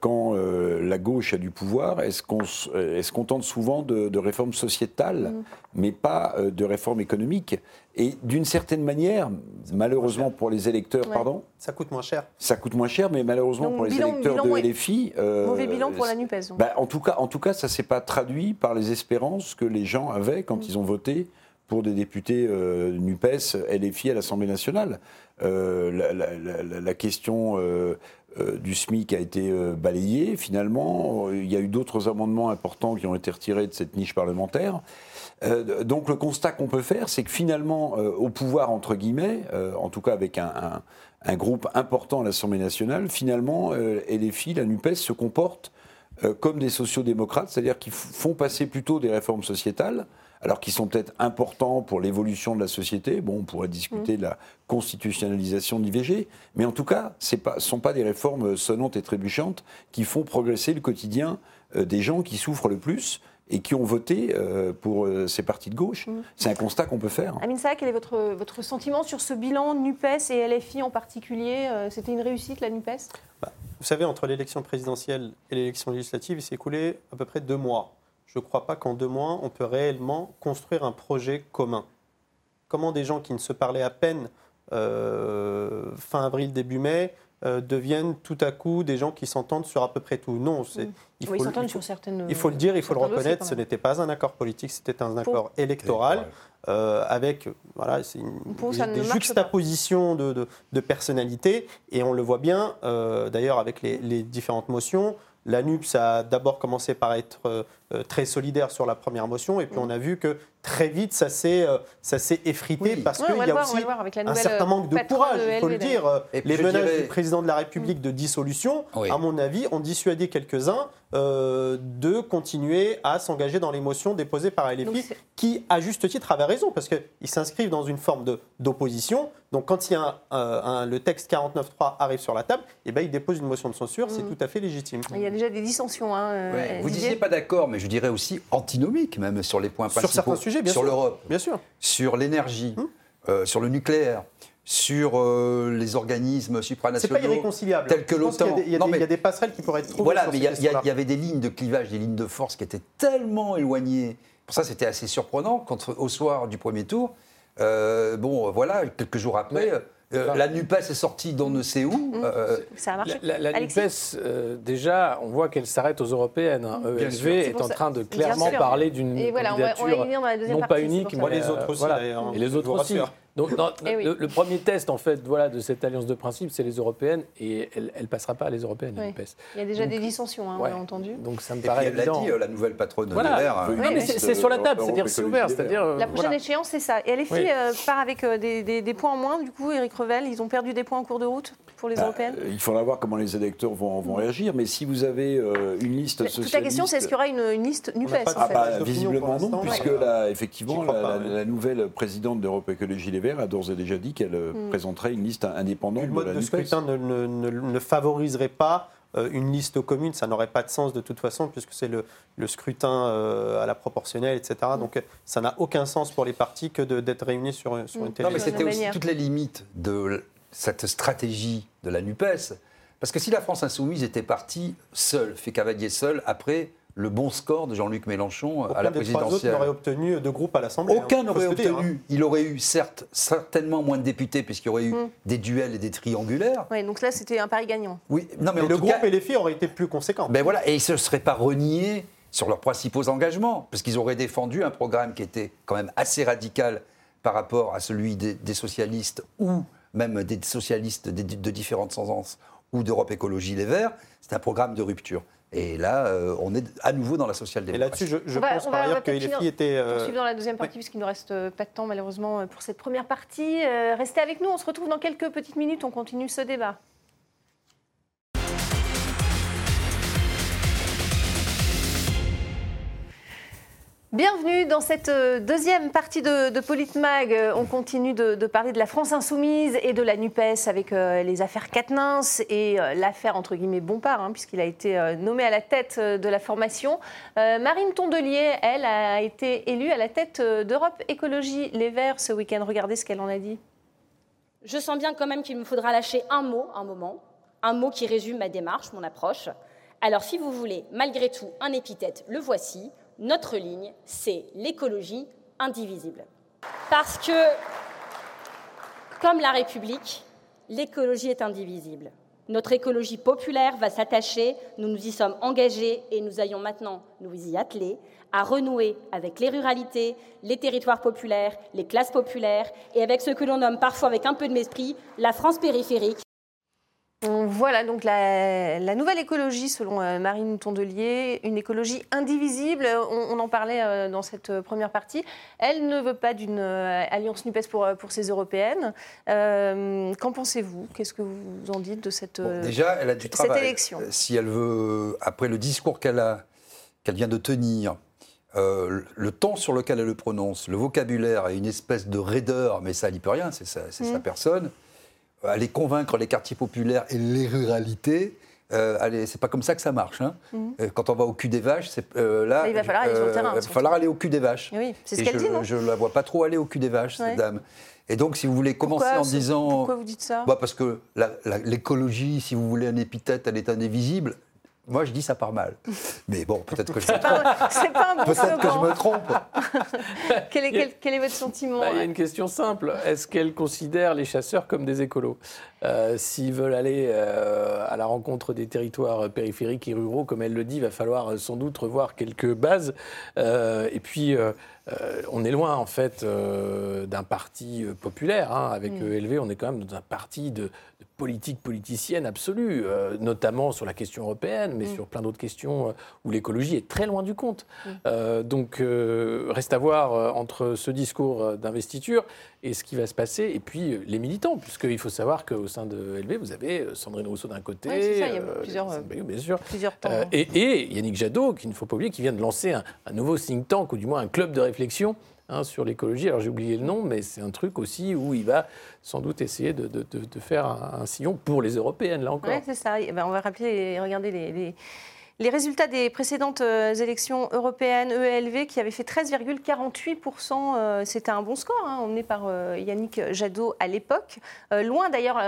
quand euh, la gauche a du pouvoir, est-ce qu'on tente souvent de, réformes sociétales, mm. mais pas euh, de réformes économiques? Et d'une certaine manière, malheureusement pour les électeurs, pardon Ça coûte moins cher. Ça coûte moins cher, mais malheureusement pour les électeurs de LFI... mauvais bilan pour la NUPES. Bah, en, tout cas, en tout cas, ça ne s'est pas traduit par les espérances que les gens avaient quand mm. ils ont voté pour des députés NUPES, LFI à l'Assemblée nationale. La, la, question euh, du SMIC a été euh, balayé finalement. Il y a eu d'autres amendements importants qui ont été retirés de cette niche parlementaire. Euh, donc le constat qu'on peut faire, c'est que finalement, au pouvoir, entre guillemets, en tout cas avec un, groupe important à l'Assemblée nationale, finalement, LFI, la NUPES, se comportent comme des sociodémocrates, c'est-à-dire qu'ils font passer plutôt des réformes sociétales alors qui sont peut-être importants pour l'évolution de la société. Bon, on pourrait discuter mmh. de la constitutionnalisation de l'IVG, mais en tout cas, ce ne sont pas des réformes sonnantes et trébuchantes qui font progresser le quotidien euh, des gens qui souffrent le plus et qui ont voté euh, pour euh, ces partis de gauche. Mmh. C'est un constat qu'on peut faire. Amin Saha, quel est votre, votre sentiment sur ce bilan NUPES et LFI en particulier C'était une réussite, la NUPES? Bah, Vous savez, entre l'élection présidentielle et l'élection législative, il s'est écoulé à peu près deux mois je ne crois pas qu'en deux mois, on peut réellement construire un projet commun. Comment des gens qui ne se parlaient à peine euh, fin avril, début mai, euh, deviennent tout à coup des gens qui s'entendent sur à peu près tout. Non, c'est, il, faut, il, sur certaines, il faut le dire, il faut le reconnaître, ce n'était pas un accord politique, c'était un accord électoral euh, avec voilà, c'est des, juxtapositions de, de, personnalités et on le voit bien d'ailleurs avec les, les différentes motions. La NUPS a d'abord commencé par être euh, euh, très solidaire sur la première motion, et puis on a vu que très vite ça s'est euh, ça s'est effrité parce qu'il y a aussi un certain manque de courage, il faut le dire. les menaces du président de la République de dissolution, à mon avis, ont dissuadé quelques-uns de continuer à s'engager dans les motions déposées par LFI, qui, à juste titre, avaient raison, parce qu'ils s'inscrivent dans une forme d'opposition. Donc, quand il y a un, le texte 49.3 arrive sur la table, et eh ben, ils déposent une motion de censure, c'est mm. tout à fait légitime. Il y a déjà des dissensions. Hein, Vous disiez pas d'accord, mais je dirais aussi antinomique, même sur les points principaux. Sur certains sujets, bien sur l'Europe, bien sûr. Sur l'énergie, hum. euh, sur le nucléaire, sur euh, les organismes supranationaux. C'est pas irréconciliable. Tels que l'OTAN. Il, y, a des passerelles qui pourraient être trouvées. Voilà, mais il y, avait des lignes de clivage, des lignes de force qui étaient tellement éloignées. Pour ça, c'était assez surprenant quand, au soir du premier tour, euh, bon, voilà, quelques jours après, Euh, la NUPES est sortie d'on ne sait où. Mmh. Euh, ça a marché. La, la, NUPES, euh, déjà, on voit qu'elle s'arrête aux européennes. Hein. ELV est, en train de clairement parler d'une candidature non pas unique, mais les autres aussi, voilà. Et les autres aussi. Donc, eh le, premier test, en fait, voilà, de cette alliance de principe, c'est les européennes, et elle ne passera pas à les européennes, oui. Il y a déjà des dissensions, hein, on l'a entendu. Donc ça me et paraît puis elle l'a dit, la nouvelle patronne voilà. de l'air. Non, mais c'est sur la table, c'est-à-dire c'est ouvert. C'est-à-dire, la prochaine échéance, c'est ça. Et LFI euh, part avec euh, des, des, des, points en moins, du coup, Eric Revel, ils ont perdu des points en cours de route? Pour les bah, européennes Il faudra voir comment les électeurs vont, vont réagir, mais si vous avez euh, une liste socialiste... Toute la question, c'est est-ce qu'il y aura une, une liste NUPES ah, bah, Visiblement non, puisque là, effectivement, la nouvelle présidente d'Europe Écologie Les Verts a d'ores et déjà dit qu'elle euh, hmm. présenterait une liste indépendante. Le mode de, scrutin ne, favoriserait pas euh, une liste commune, ça n'aurait pas de sens de toute façon, puisque c'est le, scrutin euh, à la proportionnelle, etc. Donc ça n'a aucun sens pour les partis que d'être réunis sur, sur une telle Non, mais c'était aussi toutes les limites de cette stratégie de la NUPES. Parce que si la France insoumise était partie seule, fait cavalier seul, après le bon score de Jean-Luc Mélenchon à la présidentielle. n'aurait obtenu de groupe à l'Assemblée. Aucun hein, n'aurait obtenu. Hein. Il aurait eu certes certainement moins de députés puisqu'il y aurait eu hmm. des duels et des triangulaires. Oui, donc là c'était un pari gagnant. Oui, non, mais, le groupe et les filles auraient été plus conséquents. Ben voilà, et ils ne se seraient pas reniés sur leurs principaux engagements, parce qu'ils auraient défendu un programme qui était quand même assez radical par rapport à celui des, socialistes ou même des socialistes de, de différentes tendances ou d'Europe Écologie Les Verts. C'est un programme de rupture. Et là, euh, on est à nouveau dans la social-démocratie. Et là-dessus, je, pense par ailleurs que les filles étaient. Euh... Poursuivre dans la deuxième partie, puisqu'il ne nous reste euh, pas de temps, malheureusement, euh, pour cette première partie. restez avec nous, on se retrouve dans quelques petites minutes, on continue ce débat. Bienvenue dans cette euh, deuxième partie de, de Politmag. Euh, on continue de, parler de la France insoumise et de la NUPES avec euh, les affaires Quatennens et l'affaire entre guillemets Bompard, hein, puisqu'il a été nommé à la tête de la formation. Marine Tondelier, elle, a été élue à la tête d'Europe Écologie Les Verts ce week-end. Regardez ce qu'elle en a dit. Je sens bien quand même qu'il me faudra lâcher un mot, un moment, un mot qui résume ma démarche, mon approche. Alors si vous voulez, malgré tout, un épithète, le voici notre ligne, c'est l'écologie indivisible. Parce que, comme la République, l'écologie est indivisible. Notre écologie populaire va s'attacher, nous nous y sommes engagés et nous allons maintenant nous y atteler à renouer avec les ruralités, les territoires populaires, les classes populaires et avec ce que l'on nomme parfois avec un peu de mesprit la France périphérique, voilà donc la, nouvelle écologie selon euh, Marine Tondelier, une écologie indivisible. On, en parlait euh, dans cette euh, première partie. Elle ne veut pas d'une alliance NUPES pour, pour ces européennes. Qu'en pensez-vous? Qu'est-ce que vous en dites de cette, déjà, elle a du cette élection? Si elle veut, après le discours qu'elle a, qu'elle vient de tenir, le temps sur lequel elle le prononce, le vocabulaire et une espèce de raideur, mais ça n'y peut rien, c'est sa, sa, mm. personne aller convaincre les quartiers populaires et les ruralités. Euh, c'est pas comme ça que ça marche. Hein. Mhm. Euh, quand on va au cul des vaches, c'est euh, là. il va falloir aller sur le terrain. Il va falloir aller au cul des vaches. Oui, c'est ce qu'elle dit, non Je ne la vois pas trop aller au cul des vaches, cette dame. Et donc, si vous voulez commencer en disant. Pourquoi vous dites ça? Bah Parce que l'écologie, si vous voulez un épithète, elle est indivisible. Moi, je dis ça part mal. Mais bon, peut-être que je me trompe. C'est pas un bon Peut-être que je me trompe. quel, est, quel, est, votre sentiment bah, Il y a une question simple. Est-ce qu'elle considère les chasseurs comme des écolos? Euh, S'ils veulent aller euh, à la rencontre des territoires périphériques et ruraux, comme elle le dit, il va falloir euh, sans doute revoir quelques bases. et puis, on est loin, en fait, d'un parti populaire. Hein. Avec mm. ELV, on est quand même dans un parti de, politique politicienne absolue, euh, notamment sur la question européenne, mais mm. sur plein d'autres questions euh, où l'écologie est très loin du compte. Mm. Euh, donc, reste à voir entre ce discours d'investiture et ce qui va se passer, et puis les militants, puisqu'il faut savoir qu'au sein de LV, vous avez Sandrine Rousseau d'un côté, oui, ça, il y a plusieurs, bien sûr, plusieurs temps, et, et, Yannick Jadot, qu'il ne faut pas oublier, qui vient de lancer un, un nouveau think tank, ou du moins un club de réflexion Hein, sur l'écologie. Alors j'ai oublié le nom, mais c'est un truc aussi où il va sans doute essayer de, faire un, sillon pour les européennes, là encore. Oui, c'est ça. Eh ben, on va rappeler et regarder les, les, résultats des précédentes euh, élections européennes ELV qui avaient fait 13,48%. Euh, c'était un bon score, hein, emmené par euh, Yannick Jadot à l'époque. loin d'ailleurs,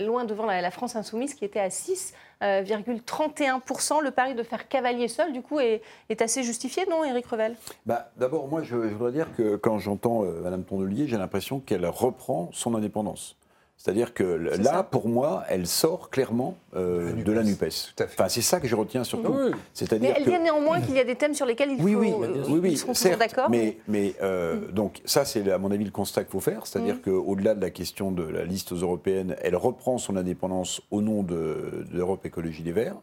loin devant la, France insoumise qui était à 6. 31%. Le pari de faire cavalier seul, du coup, est, assez justifié, non, Éric Revel? Bah, D'abord, moi, je, voudrais dire que quand j'entends Madame Tondelier, j'ai l'impression qu'elle reprend son indépendance. C'est-à-dire que là, pour moi, elle sort clairement euh, de la NUPES. Enfin, c'est ça que je retiens surtout. Oui. C'est-à-dire mais elle vient néanmoins qu'il y a des thèmes sur lesquels il oui, faut. Oui, oui, oui, seront d'accord. Mais, mais euh, donc ça, c'est à mon avis le constat qu'il faut faire. C'est-à-dire Mm. qu'au-delà de la question de la liste aux européennes, elle reprend son indépendance au nom de, d'Europe Écologie Les Verts.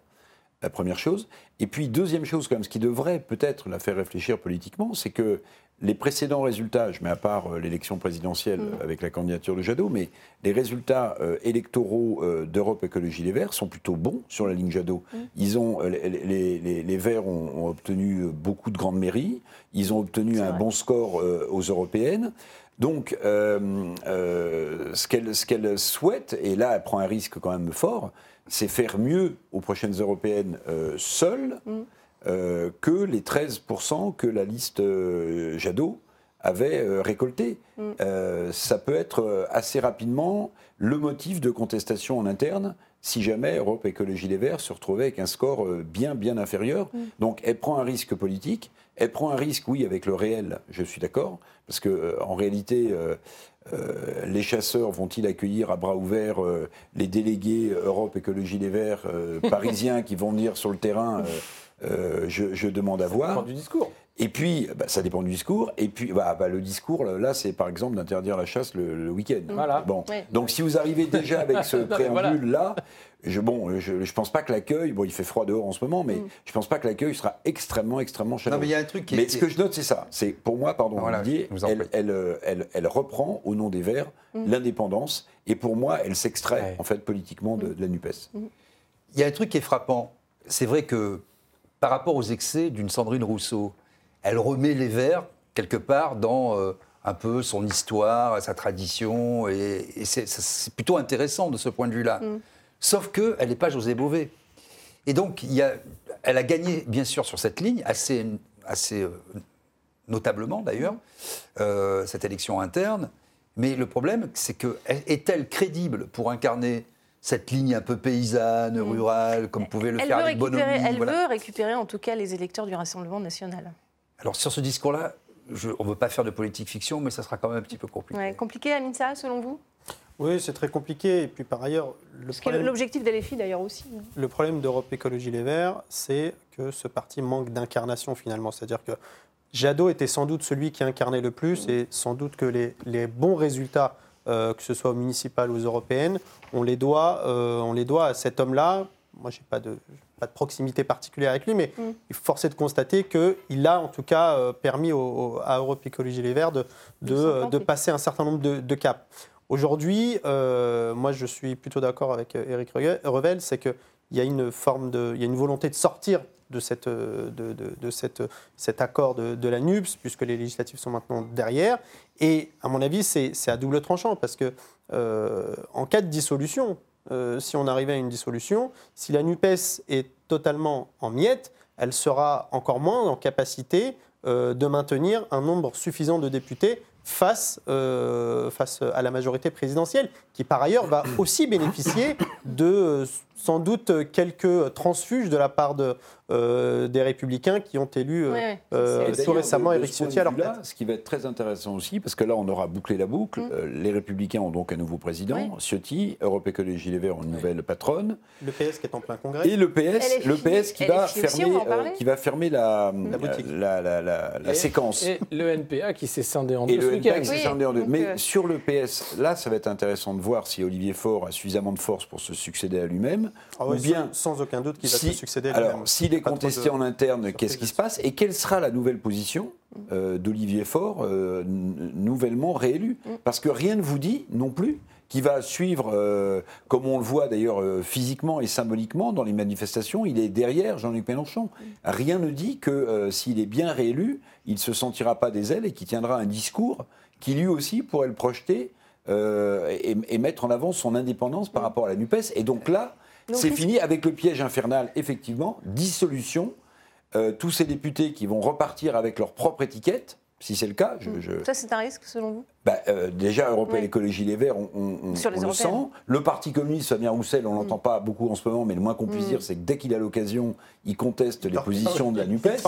La première chose. Et puis, deuxième chose, quand même, ce qui devrait peut-être la faire réfléchir politiquement, c'est que les précédents résultats, je mets à part euh, l'élection présidentielle Mm. avec la candidature de Jadot, mais les résultats euh, électoraux euh, d'Europe Écologie Les Verts sont plutôt bons sur la ligne Jadot. Mm. Ils ont, euh, les, les- les- les Verts ont, ont obtenu beaucoup de grandes mairies, ils ont obtenu un bon score euh, aux européennes. Donc, ce qu'elle souhaite, et là elle prend un risque quand même fort, c'est faire mieux aux prochaines européennes seule Mm. Euh, que les 13% que la liste euh, Jadot avait euh, récolté. Mm. Euh, ça peut être assez rapidement le motif de contestation en interne si jamais Europe Écologie Les Verts se retrouvait avec un score bien, bien inférieur. Mm. Donc elle prend un risque politique, elle prend un risque, oui, avec le réel, je suis d'accord, parce que euh, en réalité, euh, les chasseurs vont-ils accueillir à bras ouverts euh, les délégués Europe Écologie Les Verts euh, parisiens qui vont venir sur le terrain euh, je, je demande à voir. dépend du discours. Et puis, bah, ça dépend du discours. Et puis, bah, bah, le discours, là, c'est par exemple d'interdire la chasse le, le week-end. Voilà. Bon. Ouais. Donc, si vous arrivez déjà avec ce préambule-là, je, bon, je, je pense pas que l'accueil, bon, il fait froid dehors en ce moment, mais Mm. je pense pas que l'accueil sera extrêmement, extrêmement chaleureux. Non, mais il y a un truc qui est- Mais ce que je note, c'est ça. C'est pour moi, pardon, Voilà, je vous elle, euh, elle- elle reprend au nom des Verts Mm. l'indépendance, et pour moi, elle s'extrait Ouais. en fait politiquement de, de la Nupes. Il y a un truc qui est frappant. C'est vrai que par rapport aux excès d'une Sandrine Rousseau, elle remet les Verts quelque part dans euh, un peu son histoire, sa tradition, et, et c'est- plutôt intéressant de ce point de vue-là. Sauf qu'elle n'est pas José Bové. Et donc, il y a, elle a gagné, bien sûr, sur cette ligne, assez, assez euh, notablement d'ailleurs, euh, cette élection interne. Mais le problème, c'est que est- est-elle crédible pour incarner cette ligne un peu paysanne, rurale, comme pouvait le Elle faire avec Bonomi récupérer, elle voilà. veut récupérer en tout cas les électeurs du Rassemblement national. Alors sur ce discours-là, je- on ne veut pas faire de politique fiction, mais ça sera quand même un petit peu compliqué. Ouais, compliqué, Aminsa, selon vous? Oui, c'est très compliqué. Et puis par ailleurs, le Ce qui est problème, l'objectif d'LFI d'ailleurs aussi. le problème d'Europe Écologie Les Verts, c'est que ce parti manque d'incarnation finalement. C'est-à-dire que Jadot était sans doute celui qui incarnait le plus et sans doute que les, les bons résultats, euh, que ce soit aux municipales ou aux européennes, on les doit, euh, on les doit à cet homme-là. Moi, je n'ai pas de, pas de proximité particulière avec lui, mais Mm. il faut forcer de constater qu'il a en tout cas euh, permis au- au- à Europe Écologie Les Verts de, de, passer un certain nombre de, de caps. Aujourd'hui, moi je suis plutôt d'accord avec Rege- Revel, c'est qu'il y a une forme de, il y a une volonté de sortir de, cette, euh, de, de- cette, cet accord de, de la NUPS, puisque les législatives sont maintenant derrière. Et à mon avis, c'est à double tranchant, parce que euh, en cas de dissolution, euh, si on arrivait à une dissolution, si la NUPES est totalement en miettes, elle sera encore moins en capacité de maintenir un nombre suffisant de députés face, euh, face à la majorité présidentielle, qui par ailleurs va aussi bénéficier de euh, sans doute quelques transfuges de la part de, euh, des républicains qui ont élu euh, Ouais, ouais, euh, Et tout d'ailleurs, récemment Éric Ciotti à leur tête. Ce qui va être très intéressant aussi, parce que là, on aura bouclé la boucle. Mm. Euh, les Républicains ont donc un nouveau président, Oui. Ciotti. Europe Écologie Les Verts ont une nouvelle patronne. Le PS qui est en plein congrès. Et le PS, LFI, le PS qui, va LFI fermer, euh, qui va fermer la, La boutique. la, la- la- la Et- séquence. Et le NPA qui s'est scindé en Et deux ce le. NPA qui s'est scindé en deux. Mais euh, sur le PS, là, ça va être intéressant de voir si Olivier Faure a suffisamment de force pour se succéder à lui-même. Ah ou bien, sans, sans aucun doute qu'il va si- se succéder alors, lui-même. Est contesté de en interne, qu'est-ce qui se passe Et quelle sera la nouvelle position euh, d'Olivier Faure, euh, nouvellement réélu Mm. Parce que rien ne vous dit non plus qu'il va suivre, euh, comme on le voit d'ailleurs euh, physiquement et symboliquement dans les manifestations, il est derrière Jean-Luc Mélenchon. Mm. Rien ne dit que euh, s'il est bien réélu, il ne se sentira pas des ailes et qu'il tiendra un discours qui lui aussi pourrait le projeter euh, et, et mettre en avant son indépendance par rapport à la NUPES. Et donc là, c'est fini avec le piège infernal, effectivement, dissolution. Euh, tous ces députés qui vont repartir avec leur propre étiquette, si c'est le cas, je, je- Ça, c'est un risque selon vous? Bah, euh, déjà, Europe. Écologie Les Verts, on, on- on- Sur les on le sent. Le Parti communiste, Fabien Roussel, on l'entend pas beaucoup en ce moment, mais le moins qu'on puisse Mm. dire, c'est que dès qu'il a l'occasion, il conteste les positions de la NUPES.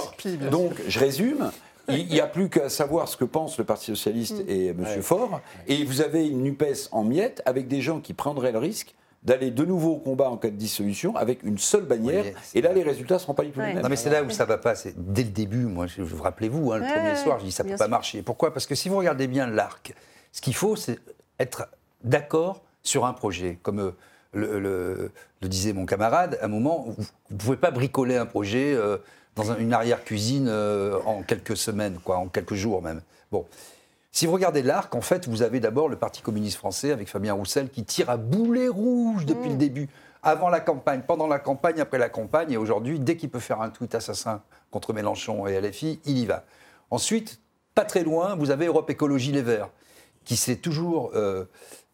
Donc, je résume. Il n'y a plus qu'à savoir ce que pense le Parti Socialiste mm. et M. Faure. Et vous avez une NUPES en miettes avec des gens qui prendraient le risque d'aller de nouveau au combat en cas de dissolution avec une seule bannière. et là, les résultats ne seront pas du tout les mêmes. Non, mais c'est là où ça ne va pas. C'est dès le début, moi, je, vous rappelez-vous, hein, le premier soir, je dis ça ne peut pas marcher. Pourquoi? Parce que si vous regardez bien l'arc, ce qu'il faut, c'est être d'accord sur un projet. Comme euh, le, disait mon camarade, à un moment, vous ne pouvez pas bricoler un projet euh, dans une arrière-cuisine euh, en quelques semaines, quoi, en quelques jours même. Bon. Si vous regardez l'arc, en fait, vous avez d'abord le Parti communiste français avec Fabien Roussel qui tire à boulet rouge depuis le mm. début, avant la campagne, pendant la campagne, après la campagne, et aujourd'hui, dès qu'il peut faire un tweet assassin contre Mélenchon et LFI, il y va. Ensuite, pas très loin, vous avez Europe Écologie Les Verts, qui s'est toujours euh,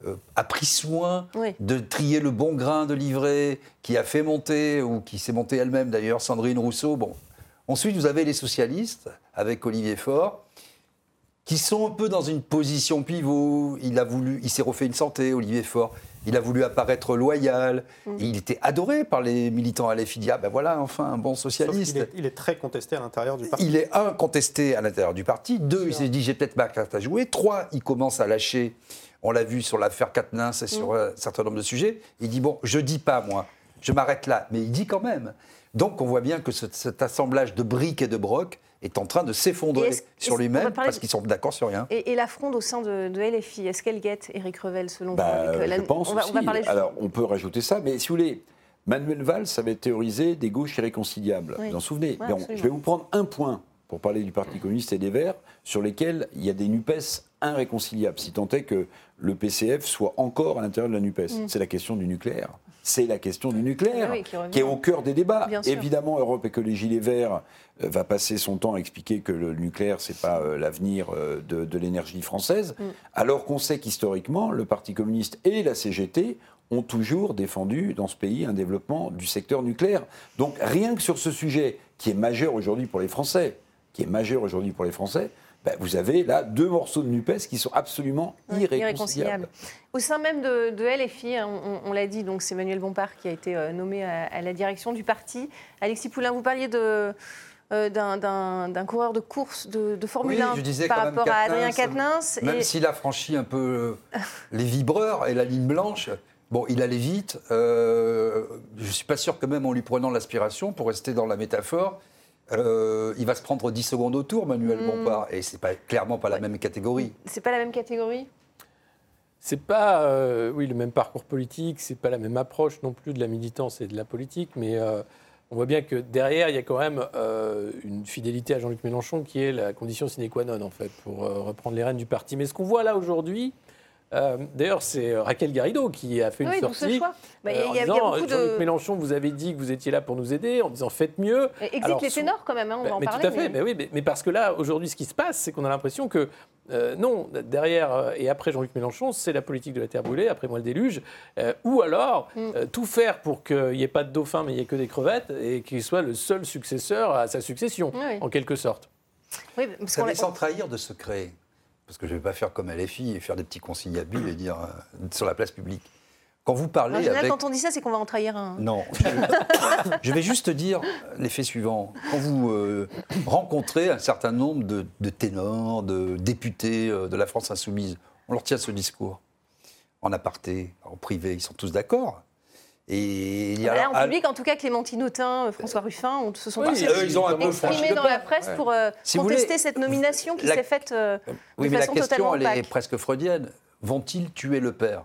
euh, a pris soin de trier le bon grain de livret, qui a fait monter, ou qui s'est montée elle-même d'ailleurs, Sandrine Rousseau. Bon. Ensuite, vous avez les socialistes, avec Olivier Faure, qui sont un peu dans une position pivot. Il a voulu, il s'est refait une santé, Olivier Faure. Il a voulu apparaître loyal. Mm. il était adoré par les militants à l'EFI. Ah ben voilà, enfin, un bon socialiste. Il est, très contesté à l'intérieur du parti. Il est, un, contesté à l'intérieur du parti. Deux, il s'est dit, j'ai peut-être ma carte à jouer. Trois, il commence à lâcher. On l'a vu sur l'affaire Katnins et sur mm. un certain nombre de sujets. Il dit, bon, je dis pas, moi. Je m'arrête là. Mais il dit quand même. Donc, on voit bien que cet assemblage de briques et de brocs est en train de s'effondrer sur lui-même parce qu'ils sont d'accord sur rien. Et, la fronde au sein de, LFI, est-ce qu'elle guette Éric Revel selon bah, vous Je pense on va, aussi. Alors on peut rajouter ça, mais si vous voulez, Manuel Valls avait théorisé des gauches irréconciliables. Vous vous en souvenez Je vais vous prendre un point pour parler du Parti communiste et des Verts, sur lesquels il y a des NUPES irréconciliables, si tant est que le PCF soit encore à l'intérieur de la NUPES. Mm. C'est la question du nucléaire c'est la question du nucléaire, qui, est au cœur des débats. Évidemment, Europe Écologie Les Verts euh, va passer son temps à expliquer que le nucléaire, ce n'est pas euh, l'avenir euh, de, l'énergie française, mm. alors qu'on sait qu'historiquement, le Parti communiste et la CGT ont toujours défendu dans ce pays un développement du secteur nucléaire. Donc rien que sur ce sujet, qui est majeur aujourd'hui pour les Français, qui est majeur aujourd'hui pour les Français, bah, vous avez là deux morceaux de NUPES qui sont absolument irréconciliables. Au sein même de, LFI, hein, on, l'a dit, donc c'est Manuel Bompard qui a été euh, nommé à, la direction du parti. Alexis Poulain, vous parliez de, euh, d'un coureur de course de, Formule 1 par rapport à Adrien Quatennens. Même s'il a franchi un peu euh, les vibreurs et la ligne blanche, Bon, il allait vite. je ne suis pas sûr que même en lui prenant l'aspiration, pour rester dans la métaphore, euh, il va se prendre 10 secondes au tour, Manuel mm. Bompard, et c'est pas clairement pas la même catégorie. C'est pas la même catégorie? C'est pas euh, oui, le même parcours politique, c'est pas la même approche non plus de la militance et de la politique, mais euh, on voit bien que derrière, il y a quand même une fidélité à Jean-Luc Mélenchon qui est la condition sine qua non, en fait, pour reprendre les rênes du parti. Mais ce qu'on voit là aujourd'hui, euh, d'ailleurs, c'est Raquel Garrido qui a fait une sortie bah, euh, en disant Jean-Luc Mélenchon, vous avez dit que vous étiez là pour nous aider, en disant faites mieux. Exit les ténors quand même, hein, on bah, va en mais parler. Tout à fait, mais... oui, mais, parce que là, aujourd'hui, ce qui se passe, c'est qu'on a l'impression que euh, non, derrière et après Jean-Luc Mélenchon, c'est la politique de la terre brûlée, après moi le déluge, ou alors mm. tout faire pour qu'il n'y ait pas de dauphin, mais il n'y ait que des crevettes, et qu'il soit le seul successeur à sa succession, en quelque sorte. Oui, parce Ça sans trahir de secret parce que je ne vais pas faire comme LFI et faire des petits conciliabules et dire euh, sur la place publique. Quand vous parlez. En général, quand on dit ça, c'est qu'on va en trahir un. Non. Je, vais juste dire l'effet suivant. Quand vous euh, rencontrez un certain nombre de, ténors, de députés euh, de la France insoumise, on leur tient ce discours. En aparté, en privé, ils sont tous d'accord. Et il y a ah bah en public, en tout cas, Clémentine Autain, François Ruffin on, se sont oui, ils ont exprimés dans la presse pour euh, contester cette nomination qui s'est faite euh, oui, de mais façon la question, elle est presque freudienne. Vont-ils tuer le père?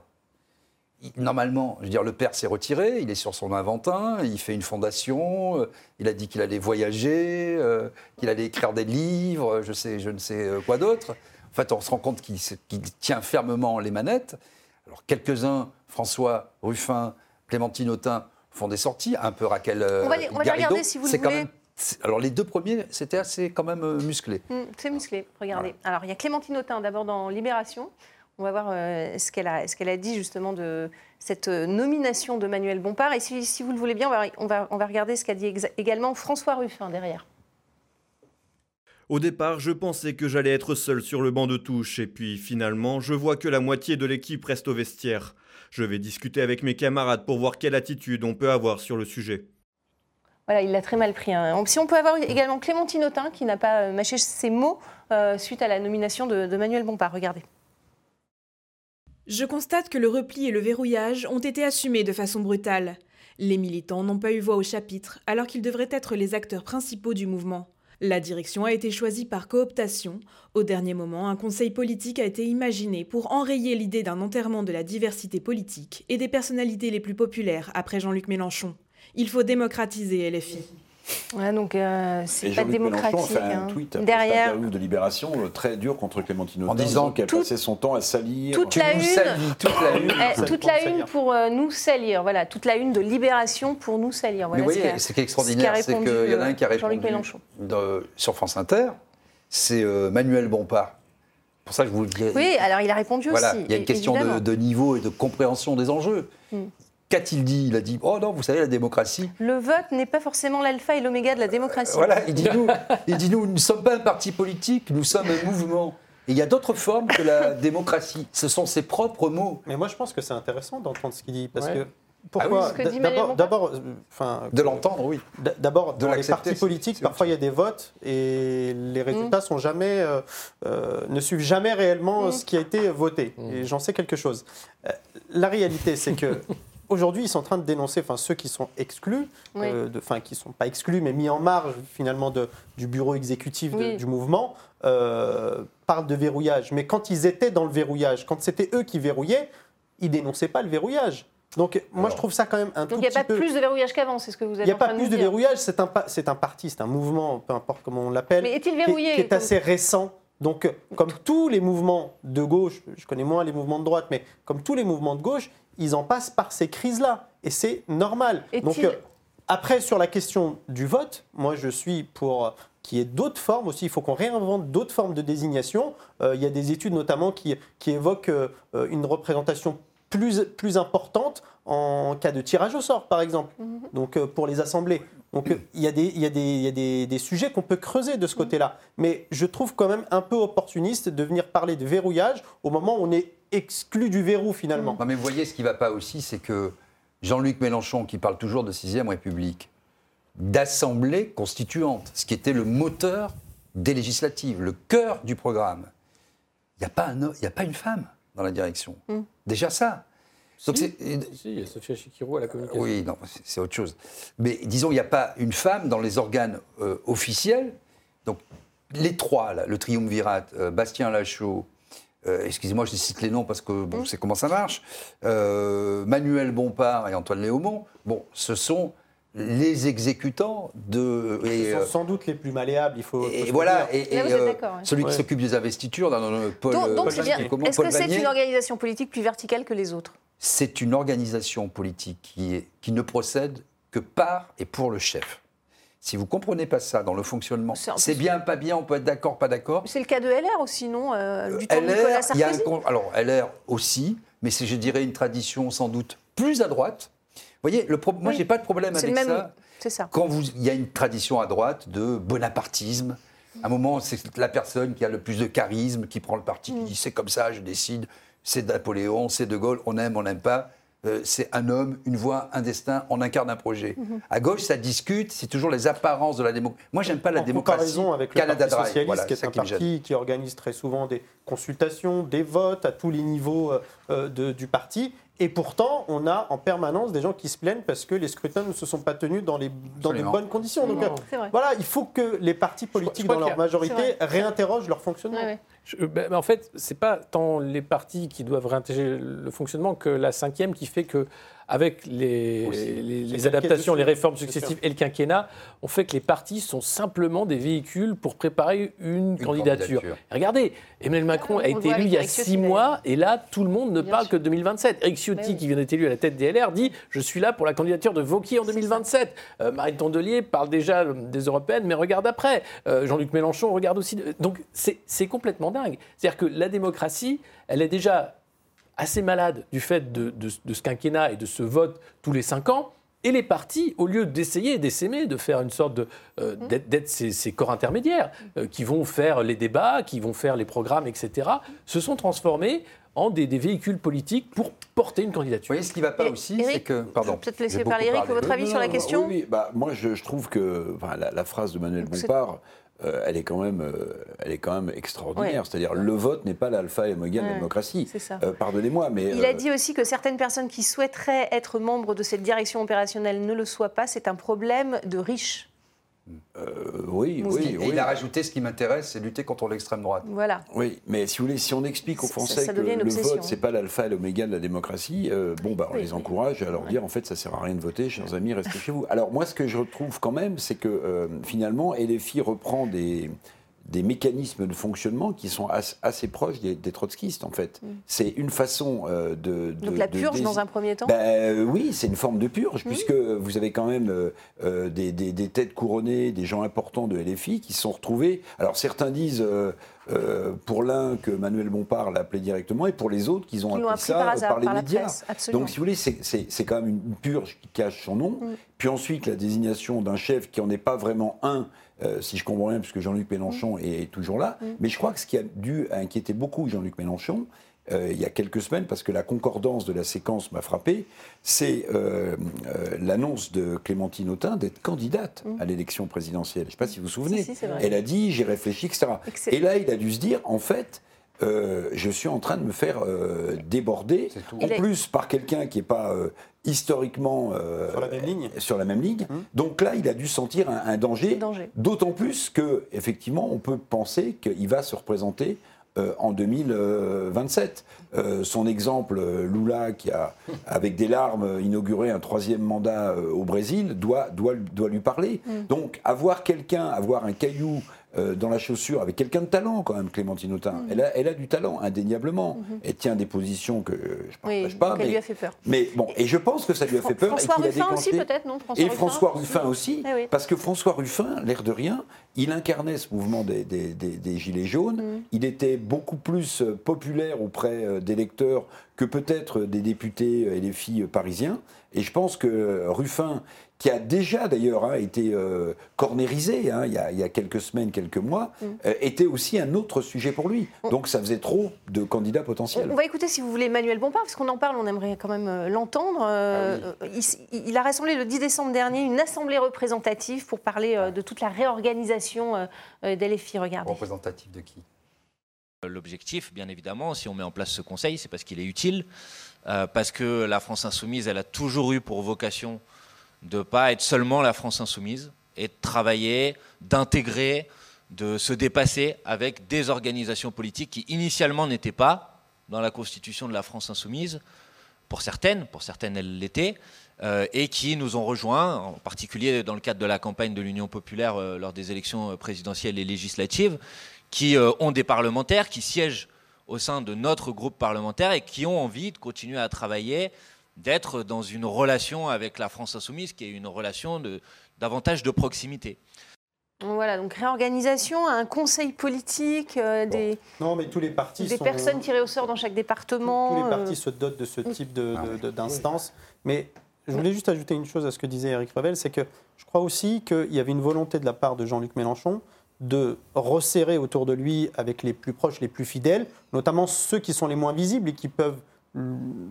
Normalement, je veux dire, le père s'est retiré, il est sur son inventin, il fait une fondation, euh, il a dit qu'il allait voyager, qu'il allait écrire des livres, je, sais, je ne sais quoi d'autre. En fait, on se rend compte qu'il tient fermement les manettes. Alors, quelques-uns, François Ruffin, Clémentine Autain font des sorties, un peu Raquel On va, on va regarder si vous le voulez. alors les deux premiers, c'était assez quand même euh, musclé. Hum, c'est musclé, regardez. Alors il y a Clémentine Autain d'abord dans Libération. On va voir euh, ce qu'elle a, ce a, dit justement de cette euh, nomination de Manuel Bompard. Et si, vous le voulez bien, on va, on va, regarder ce qu'a dit également François Ruffin derrière. Au départ, je pensais que j'allais être seul sur le banc de touche, et puis finalement, je vois que la moitié de l'équipe reste au vestiaire. Je vais discuter avec mes camarades pour voir quelle attitude on peut avoir sur le sujet. Voilà, il l'a très mal pris. Hein. Si on peut avoir également Clémentine Autain, qui n'a pas euh, mâché ses mots euh, suite à la nomination de, de Manuel Bompard. Regardez. Je constate que le repli et le verrouillage ont été assumés de façon brutale. Les militants n'ont pas eu voix au chapitre, alors qu'ils devraient être les acteurs principaux du mouvement. La direction a été choisie par cooptation. Au dernier moment, un conseil politique a été imaginé pour enrayer l'idée d'un enterrement de la diversité politique et des personnalités les plus populaires après Jean-Luc Mélenchon. Il faut démocratiser LFI. Ouais, donc euh, c'est pas démocratique. Mélenchon a fait un hein. tweet après Derrière, de Libération euh, très dur contre Clémentine En Autain, disant qu'elle passait son temps à salir. toute la nous une, salis, toute la une. eh, toute la une pour euh, nous salir. Voilà, toute la une de Libération pour nous salir. Mais Voilà vous ce voyez, qu'a- ce qui est ce qu'a extraordinaire, c'est qu'il y en a un qui a euh, Jean-Luc répondu de- sur France Inter, c'est euh, Manuel Bompard. Pour ça que je vous le dis. Oui, alors il a répondu Voilà, aussi. il y a une question de niveau et de compréhension des enjeux. Hmm. Qu'a-t-il dit? Il a dit Oh non, vous savez, la démocratie. Le vote n'est pas forcément l'alpha et l'oméga de la démocratie. Voilà, il dit nous, il dit nous, nous ne sommes pas un parti politique, nous sommes un mouvement. Et il y a d'autres formes que la démocratie. Ce sont ses propres mots. Mais moi, je pense que c'est intéressant d'entendre ce qu'il dit. Parce Ouais. que. Pourquoi que dit D'abord- euh, enfin, De l'entendre, oui. D'abord, De dans les partis politiques, parfois il y a des votes et les résultats sont jamais, euh, euh, ne suivent jamais réellement Mm. ce qui a été voté. Et j'en sais quelque chose. La réalité, c'est que aujourd'hui, ils sont en train de dénoncer, enfin ceux qui sont exclus, Oui. euh, de- enfin qui sont pas exclus, mais mis en marge finalement de, du bureau exécutif de- Oui. du mouvement, euh, parlent de verrouillage. Mais quand ils étaient dans le verrouillage, quand c'était eux qui verrouillaient, ils dénonçaient pas le verrouillage. Donc moi, je trouve ça quand même un tout Donc il n'y a pas peu... plus de verrouillage qu'avant, c'est ce que vous êtes Il n'y a pas plus de verrouillage, c'est un, pa- c'est un parti, c'est un mouvement, peu importe comment on l'appelle, Mais est-il qui est- verrouillé qui est comme- assez récent. Donc, comme tous les mouvements de gauche, je connais moins les mouvements de droite, mais comme tous les mouvements de gauche, ils en passent par ces crises-là. Et c'est normal. Donc, euh, après, sur la question du vote, moi, je suis pour euh, qu'il y ait d'autres formes aussi. Il faut qu'on réinvente d'autres formes de désignation. Euh, il y a des études notamment qui, qui évoquent euh, une représentation plus, plus importante en cas de tirage au sort, par exemple, donc euh, pour les assemblées. Donc il y a des, il y a des, il y a des, des sujets qu'on peut creuser de ce côté-là. Mais je trouve quand même un peu opportuniste de venir parler de verrouillage au moment où on est exclu du verrou finalement. Non, mais vous voyez, ce qui ne va pas aussi, c'est que Jean-Luc Mélenchon, qui parle toujours de 6ème République, d'assemblée constituante, ce qui était le moteur des législatives, le cœur du programme, il n'y a, pas un y a pas une femme dans la direction. Mm. Déjà ça. Donc Si, il y a Sophia Chikirou à la communication. oui, non, c'est- c'est autre chose. Mais disons, il n'y a pas une femme dans les organes euh, officiels. Donc, les trois, là, le triumvirat, euh, Bastien Lachaud, euh, excusez-moi, je cite les noms parce que bon, c'est comment ça marche, euh, Manuel Bompard et Antoine Léaumont, bon, ce sont les exécutants de. Ce et, sont euh, sans doute les plus malléables, il faut. et voilà, et, euh, celui Ouais. qui s'occupe des investitures, dans le Paul. Donc, donc c'est bien. Est-ce que c'est une organisation politique plus verticale que les autres? C'est une organisation politique qui, est, qui ne procède que par et pour le chef. Si vous comprenez pas ça dans le fonctionnement, C'est bien, pas bien, on peut être d'accord, pas d'accord. C'est le cas de LR aussi, non Euh, Du temps de Nicolas LR, il y a un Sarkozy con- alors LR aussi, mais c'est, je dirais, une tradition sans doute plus à droite. Vous voyez, le pro- moi, Oui. j'ai pas de problème avec même. ça. C'est ça. Quand vous, il y a une tradition à droite de bonapartisme, à un moment, c'est la personne qui a le plus de charisme, qui prend le parti, Mm. qui dit c'est comme ça, je décide, c'est Napoléon, c'est De Gaulle, on aime, on n'aime pas. Euh, c'est un homme, une voix, un destin, on incarne un projet. Mm-hmm. À gauche, ça discute, c'est toujours les apparences de la démocratie. Moi, j'aime pas la en démocratie. comparaison avec le Canada Parti Drive, socialiste, voilà, qui est ça un qui parti qui organise très souvent des consultations, des votes à tous les niveaux euh, euh, de- du parti. Et pourtant, on a en permanence des gens qui se plaignent parce que les scrutins ne se sont pas tenus dans, les, dans de bonnes conditions. Donc, euh, voilà, il faut que les partis politiques, crois dans leur a- majorité, réinterrogent leur fonctionnement. Ouais, ouais. Je- ben, en fait, c'est pas tant les partis qui doivent réintégrer le fonctionnement que la cinquième qui fait que, avec les, Aussi. les- C'est les calqué adaptations, les réformes successives et le quinquennat, on fait que les partis sont simplement des véhicules pour préparer une, candidature. regardez, Emmanuel Macron on a été élu il y a Ciotti, six mois et là, tout le monde ne Bien parle sûr. que de 2027. Eric Ciotti, Ben oui. qui vient d'être élu à la tête des LR, dit Je suis là pour la candidature de Vauquier en 2027. Euh, Marie Tondelier parle déjà euh, des européennes, mais regarde après. Euh, Jean-Luc Mélenchon regarde aussi. de- Donc, c'est c'est complètement dingue. C'est-à-dire que la démocratie, elle est déjà assez malade du fait de, de- de ce quinquennat et de ce vote tous les cinq ans. Et les partis, au lieu d'essayer, d'essaimer, de faire une sorte de. Euh, mmh. d'être ces, corps intermédiaires euh, qui vont faire les débats, qui vont faire les programmes, etc., se sont transformés en des, véhicules politiques pour porter une candidature. Vous voyez, ce qui ne va pas aussi, c'est que. Pardon. Peut-être laisser parler Eric, votre avis sur la question Oui, Bah, moi je, trouve que la, phrase de Manuel Bompard. Euh, elle est quand même, elle est quand même extraordinaire. C'est-à-dire, le vote n'est pas l'alpha et l'oméga de la démocratie. Pardonnez-moi, mais il a dit aussi que certaines personnes qui souhaiteraient être membres de cette direction opérationnelle ne le soient pas. C'est un problème de riches. Euh, oui, oui, Et il a rajouté ce qui m'intéresse, c'est lutter contre l'extrême droite. Voilà. Oui, mais si vous voulez, si on explique aux Français que le vote, c'est pas l'alpha et l'oméga de la démocratie, euh, bon, bah, on les encourage à leur dire, en fait, ça sert à rien de voter, chers amis, restez chez vous. Alors moi, ce que je retrouve quand même, c'est que euh, finalement, LFI reprend des des mécanismes de fonctionnement qui sont assez, proches des, trotskistes, en fait. Mm. C'est une façon euh, de, Donc la purge, dans un premier temps ben, euh, Oui, c'est une forme de purge, mm. puisque vous avez quand même euh, des, des, têtes couronnées, des gens importants de LFI qui se sont retrouvés. Alors certains disent pour l'un que Manuel Bompard l'a appelé directement, et pour les autres qu'ils ont appris, ça par, les médias. Donc si vous voulez, c'est quand même une purge qui cache son nom. Mm. Puis ensuite, la désignation d'un chef qui n'en est pas vraiment un, euh, si je comprends bien, puisque Jean-Luc Mélenchon mm. est, toujours là. Mm. Mais je crois que ce qui a dû inquiéter beaucoup Jean-Luc Mélenchon, euh, il y a quelques semaines, parce que la concordance de la séquence m'a frappé, c'est euh, l'annonce de Clémentine Autain d'être candidate mm. à l'élection présidentielle. Je ne sais pas si vous vous souvenez. Elle a dit, j'ai réfléchi, etc. Et là, il a dû se dire, en fait, je suis en train de me faire déborder, en plus par quelqu'un qui n'est pas historiquement euh, sur la même ligne. Sur la même ligne. Hum. Donc là, il a dû sentir un, danger, d'autant plus que effectivement, on peut penser qu'il va se représenter euh, en 2027. Euh, son exemple, Lula, qui a, avec des larmes, inauguré un troisième mandat au Brésil, doit, doit, doit lui parler. Hum. Donc, avoir quelqu'un, avoir un caillou euh, dans la chaussure avec quelqu'un de talent quand même, Clémentine Autain. Mhm. Elle, a, elle, a, du talent, indéniablement. Mhm. Elle tient des positions que je ne partage pas. Mais, lui a fait peur. Mais bon, et je pense que ça lui a fait peur. François et Ruffin aussi peut-être, non Et François Ruffin aussi, eh parce que François Ruffin, l'air de rien, il incarnait ce mouvement des, des, des, Gilets jaunes. Mhm. Il était beaucoup plus euh, populaire auprès euh, des lecteurs que peut-être des députés et des filles parisiens. Et je pense que Ruffin, qui a déjà d'ailleurs hein, été euh, cornérisé hein, il, y a, quelques semaines, quelques mois, mm. euh, était aussi un autre sujet pour lui. Donc ça faisait trop de candidats potentiels. On va écouter, si vous voulez, Emmanuel Bompard, parce qu'on en parle, on aimerait quand même euh, l'entendre. Ah il, a rassemblé le 10 décembre dernier une assemblée représentative pour parler de toute la réorganisation d'LFI. Regardez. Représentative de qui? L'objectif, bien évidemment, si on met en place ce conseil, c'est parce qu'il est utile, parce que la France insoumise, elle a toujours eu pour vocation de ne pas être seulement la France insoumise et de travailler, d'intégrer, de se dépasser avec des organisations politiques qui initialement n'étaient pas dans la constitution de la France insoumise, pour certaines, pour certaines elles l'étaient, euh, et qui nous ont rejoints, en particulier dans le cadre de la campagne de l'Union populaire euh, lors des élections présidentielles et législatives, qui euh, ont des parlementaires, qui siègent au sein de notre groupe parlementaire et qui ont envie de continuer à travailler d'être dans une relation avec la France insoumise qui est une relation de, davantage de proximité. Voilà, donc réorganisation, un conseil politique, euh, des, non, mais tous les partis des personnes tirées au sort dans chaque département. Tous, les partis euh, se dotent de ce type d'instance. mais je voulais juste ajouter une chose à ce que disait Eric Revel, c'est que je crois aussi qu'il y avait une volonté de la part de Jean-Luc Mélenchon de resserrer autour de lui avec les plus proches, les plus fidèles, notamment ceux qui sont les moins visibles et qui peuvent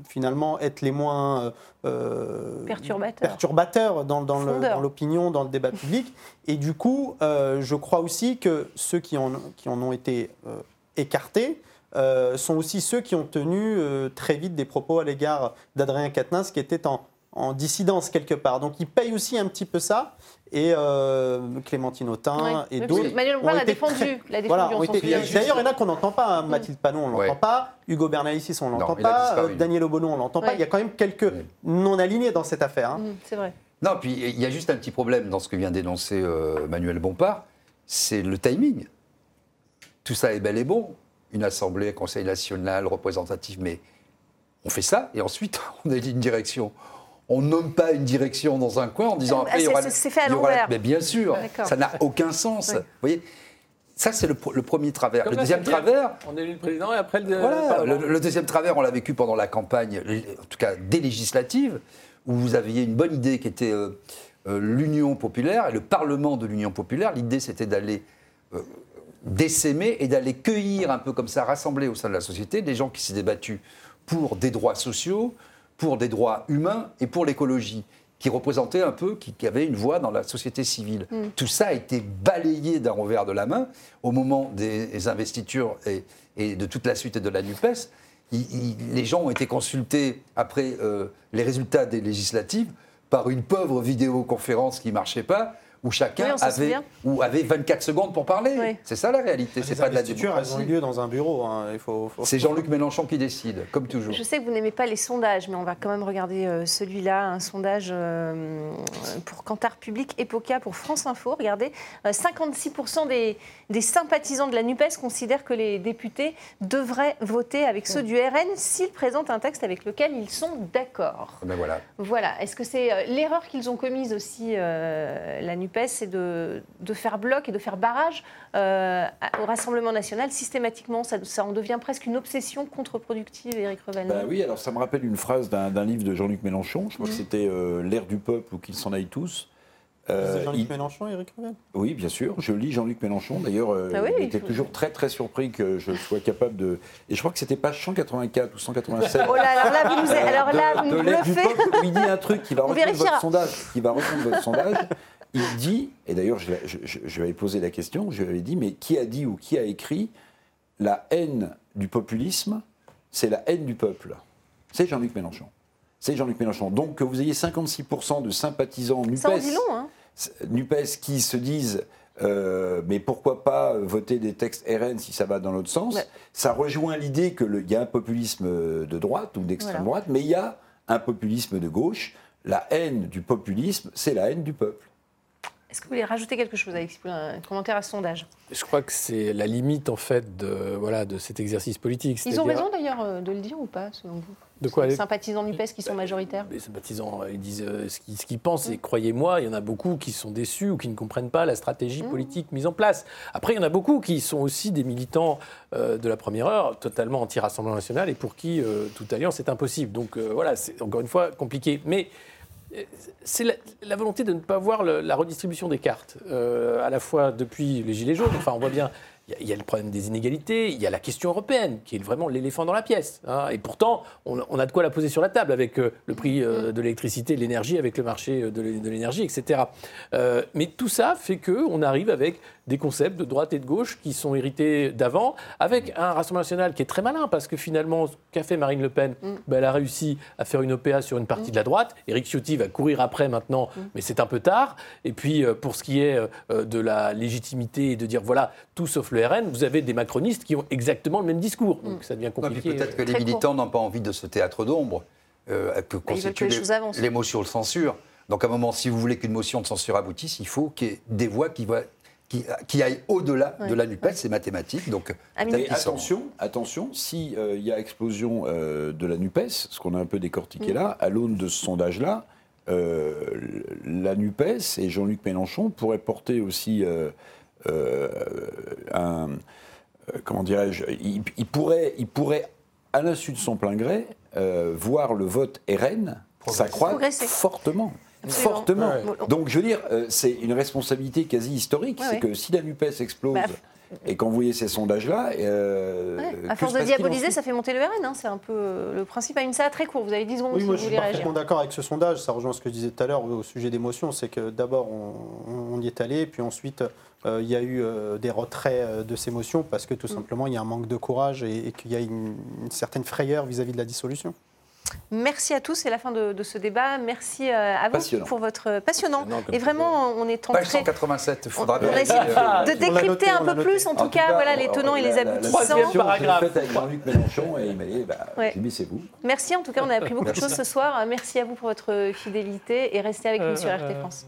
finalement être les moins euh, euh, perturbateurs, perturbateurs dans, dans l'opinion, dans, le débat public. Et du coup, euh, je crois aussi que ceux qui en, qui en ont été écartés sont aussi ceux qui ont tenu très vite des propos à l'égard d'Adrien Quatennens qui était en, en dissidence quelque part. Donc il paye aussi un petit peu ça. Et euh, Clémentine Autain et d'autres. Manuel Bompard l'a défendu. D'ailleurs, il y en a qu'on n'entend pas. Hein. Mathilde Panon, on ne l'entend pas. Hugo Bernalicis, on ne l'entend pas. Euh, Daniel Obono, on ne l'entend pas. Il y a quand même quelques non-alignés dans cette affaire. Hein. Mm, c'est vrai. Non, puis il y a juste un petit problème dans ce que vient d'énoncer euh, Manuel Bompard c'est le timing. Tout ça est bel et bon. Une assemblée, conseil national, représentatif, mais on fait ça et ensuite on a une direction on nomme pas une direction dans un coin en disant après, ah, C'est fait à l'envers. Mais bien sûr, ça n'a aucun sens. Vous voyez ça, c'est le, premier travers. le deuxième travers. On élu le président et après le. Voilà, le, deuxième travers, on l'a vécu pendant la campagne, en tout cas des législatives, où vous aviez une bonne idée qui était euh, euh, l'Union populaire et le Parlement de l'Union populaire. L'idée, c'était d'aller euh, décémer et d'aller cueillir un peu comme ça, rassembler au sein de la société des gens qui s'étaient battus pour des droits sociaux, pour des droits humains et pour l'écologie qui représentaient un peu, qui, qui avaient une voix dans la société civile. Mm. Tout ça a été balayé d'un revers de la main au moment des investitures et, et de toute la suite de la NUPES. Il- il- les gens ont été consultés après euh, les résultats des législatives par une pauvre vidéoconférence qui ne marchait pas, où chacun Oui, avait, souvient. ou avait 24 secondes pour parler. Oui. C'est ça la réalité, c'est Les pas de la investitures, elles ont eu démocratie. lieu dans un bureau. hein, Il faut, faut- C'est Jean-Luc Mélenchon qui décide, comme toujours. Je sais que vous n'aimez pas les sondages, mais on va quand même regarder euh, celui-là, un sondage euh, pour Cantar Public, Epoca, pour France Info. Regardez, euh, 56% des, des sympathisants de la NUPES considèrent que les députés devraient voter avec ceux du RN s'ils présentent un texte avec lequel ils sont d'accord. Ben voilà. Voilà. Est-ce que c'est euh, l'erreur qu'ils ont commise aussi, euh, la NUPES, c'est de, de faire bloc et de faire barrage euh, au Rassemblement national systématiquement ça, ça en devient presque une obsession contre-productive, Éric Revel. Bah oui, alors ça me rappelle une phrase d'un livre de Jean-Luc Mélenchon, je crois Mhm. que c'était euh, L'ère du peuple ou qu'ils s'en aillent tous. Euh, C'est Jean-Luc il- Mélenchon, Éric Revel? Oui, bien sûr, je lis Jean-Luc Mélenchon. D'ailleurs, euh, Ah oui, il était faut- toujours très très surpris que je sois capable de. Et je crois que c'était page 184 ou 187. Oh là, alors là, vous nous, alors là, de, vous de peuple où il dit un truc qui va vérifiera. votre sondage, qui va reprendre votre sondage. Il dit, et d'ailleurs je, l'ai- je, je- je lui avais posé la question, je lui avais dit, mais qui a dit ou qui a écrit la haine du populisme, c'est la haine du peuple? C'est Jean-Luc Mélenchon. C'est Jean-Luc Mélenchon. Donc que vous ayez 56% de sympathisants NUPES, Ça en dit long, hein NUPES qui se disent euh, mais pourquoi pas voter des textes RN si ça va dans l'autre sens? Ouais. Ça rejoint l'idée qu'il y a un populisme de droite ou d'extrême Voilà. droite, mais il y a un populisme de gauche. La haine du populisme, c'est la haine du peuple. Est-ce que vous voulez rajouter quelque chose, Alexis Poulain, un commentaire à ce sondage? Je crois que c'est la limite en fait de voilà de cet exercice politique. Ils ont raison d'ailleurs euh, de le dire ou pas, selon vous? De quoi Les sympathisants NUPES qui sont majoritaires Les sympathisants, euh, ils disent euh, ce qu'ils pensent. Et croyez-moi, il y en a beaucoup qui sont déçus ou qui ne comprennent pas la stratégie politique mise en place. Après, il y en a beaucoup qui sont aussi des militants euh, de la première heure, totalement anti-Rassemblement national, et pour qui euh, toute alliance est impossible. Donc voilà, c'est encore une fois compliqué. Mais c'est la, la volonté de ne pas voir le- la redistribution des cartes, euh, à la fois depuis les Gilets jaunes. Enfin, on voit bien, il y a- il y, a le problème des inégalités, il y a la question européenne, qui est vraiment l'éléphant dans la pièce. hein. Et pourtant, on, on a de quoi la poser sur la table avec euh, le prix euh, de l'électricité, de l'énergie, avec le marché de l'é- de l'énergie, etc. Mais tout ça fait qu'on arrive avec des concepts de droite et de gauche qui sont hérités d'avant, avec un Rassemblement national qui est très malin, parce que finalement, ce qu'a fait Marine Le Pen, ben, elle a réussi à faire une OPA sur une partie de la droite. Éric Ciotti va courir après maintenant, mais c'est un peu tard. Et puis, euh, pour ce qui est euh, de la légitimité et de dire, voilà, tout sauf le RN, vous avez des macronistes qui ont exactement le même discours. Donc ça devient compliqué. peut-être que les Très court. militants n'ont pas envie de ce théâtre d'ombre euh, que constitue les les- les motions de censure. Donc à un moment, si vous voulez qu'une motion de censure aboutisse, il faut qu'il y ait des voix qui, voient- qui, qui aillent au-delà Ouais. de la NUPES, c'est mathématique. Donc peut-être Mais attention, attention, s'il y a explosion euh, de la NUPES, ce qu'on a un peu décortiqué Mm. là, à l'aune de ce sondage-là, euh, la NUPES et Jean-Luc Mélenchon pourraient porter aussi euh, euh, un. euh, comment dirais-je il, il pourrait, il pourrait, à l'insu de son plein gré, euh, voir le vote RN s'accroître fortement. Absolument. Fortement. Ouais. Donc, je veux dire, euh, c'est une responsabilité quasi historique. Ouais, c'est ouais. que si la NUPES explose Bah, et quand vous voyez ces sondages-là. euh, Ouais, À force de diaboliser, ça fait monter le RN. hein, C'est un peu euh, le principe. À une ça très court. Vous avez 10 secondes Oui, si moi vous je suis parfaitement d'accord avec ce sondage. Ça rejoint ce que je disais tout à l'heure au sujet des motions. C'est que d'abord, on, on y est allé, puis ensuite, euh, il y a eu euh, des retraits de ces motions parce que tout Mm. simplement, il y a un manque de courage et, et qu'il y a une, une certaine frayeur vis-à-vis de la dissolution. Merci à tous, c'est la fin de, de ce débat. Merci euh, à vous Passionnant. pour votre passionnant. Et vraiment, on est Page entré. 187, il On, faudra on bien a essayé euh, de décrypter noté, un peu plus, en tout cas, voilà les tenants et les aboutissants. paragraphe. avec Jean-Luc Mélenchon et il m'a dit, bah, Ouais. c'est vous. Merci, en tout cas, on a appris beaucoup de choses ce soir. Merci à vous pour votre fidélité et restez avec nous sur RT France.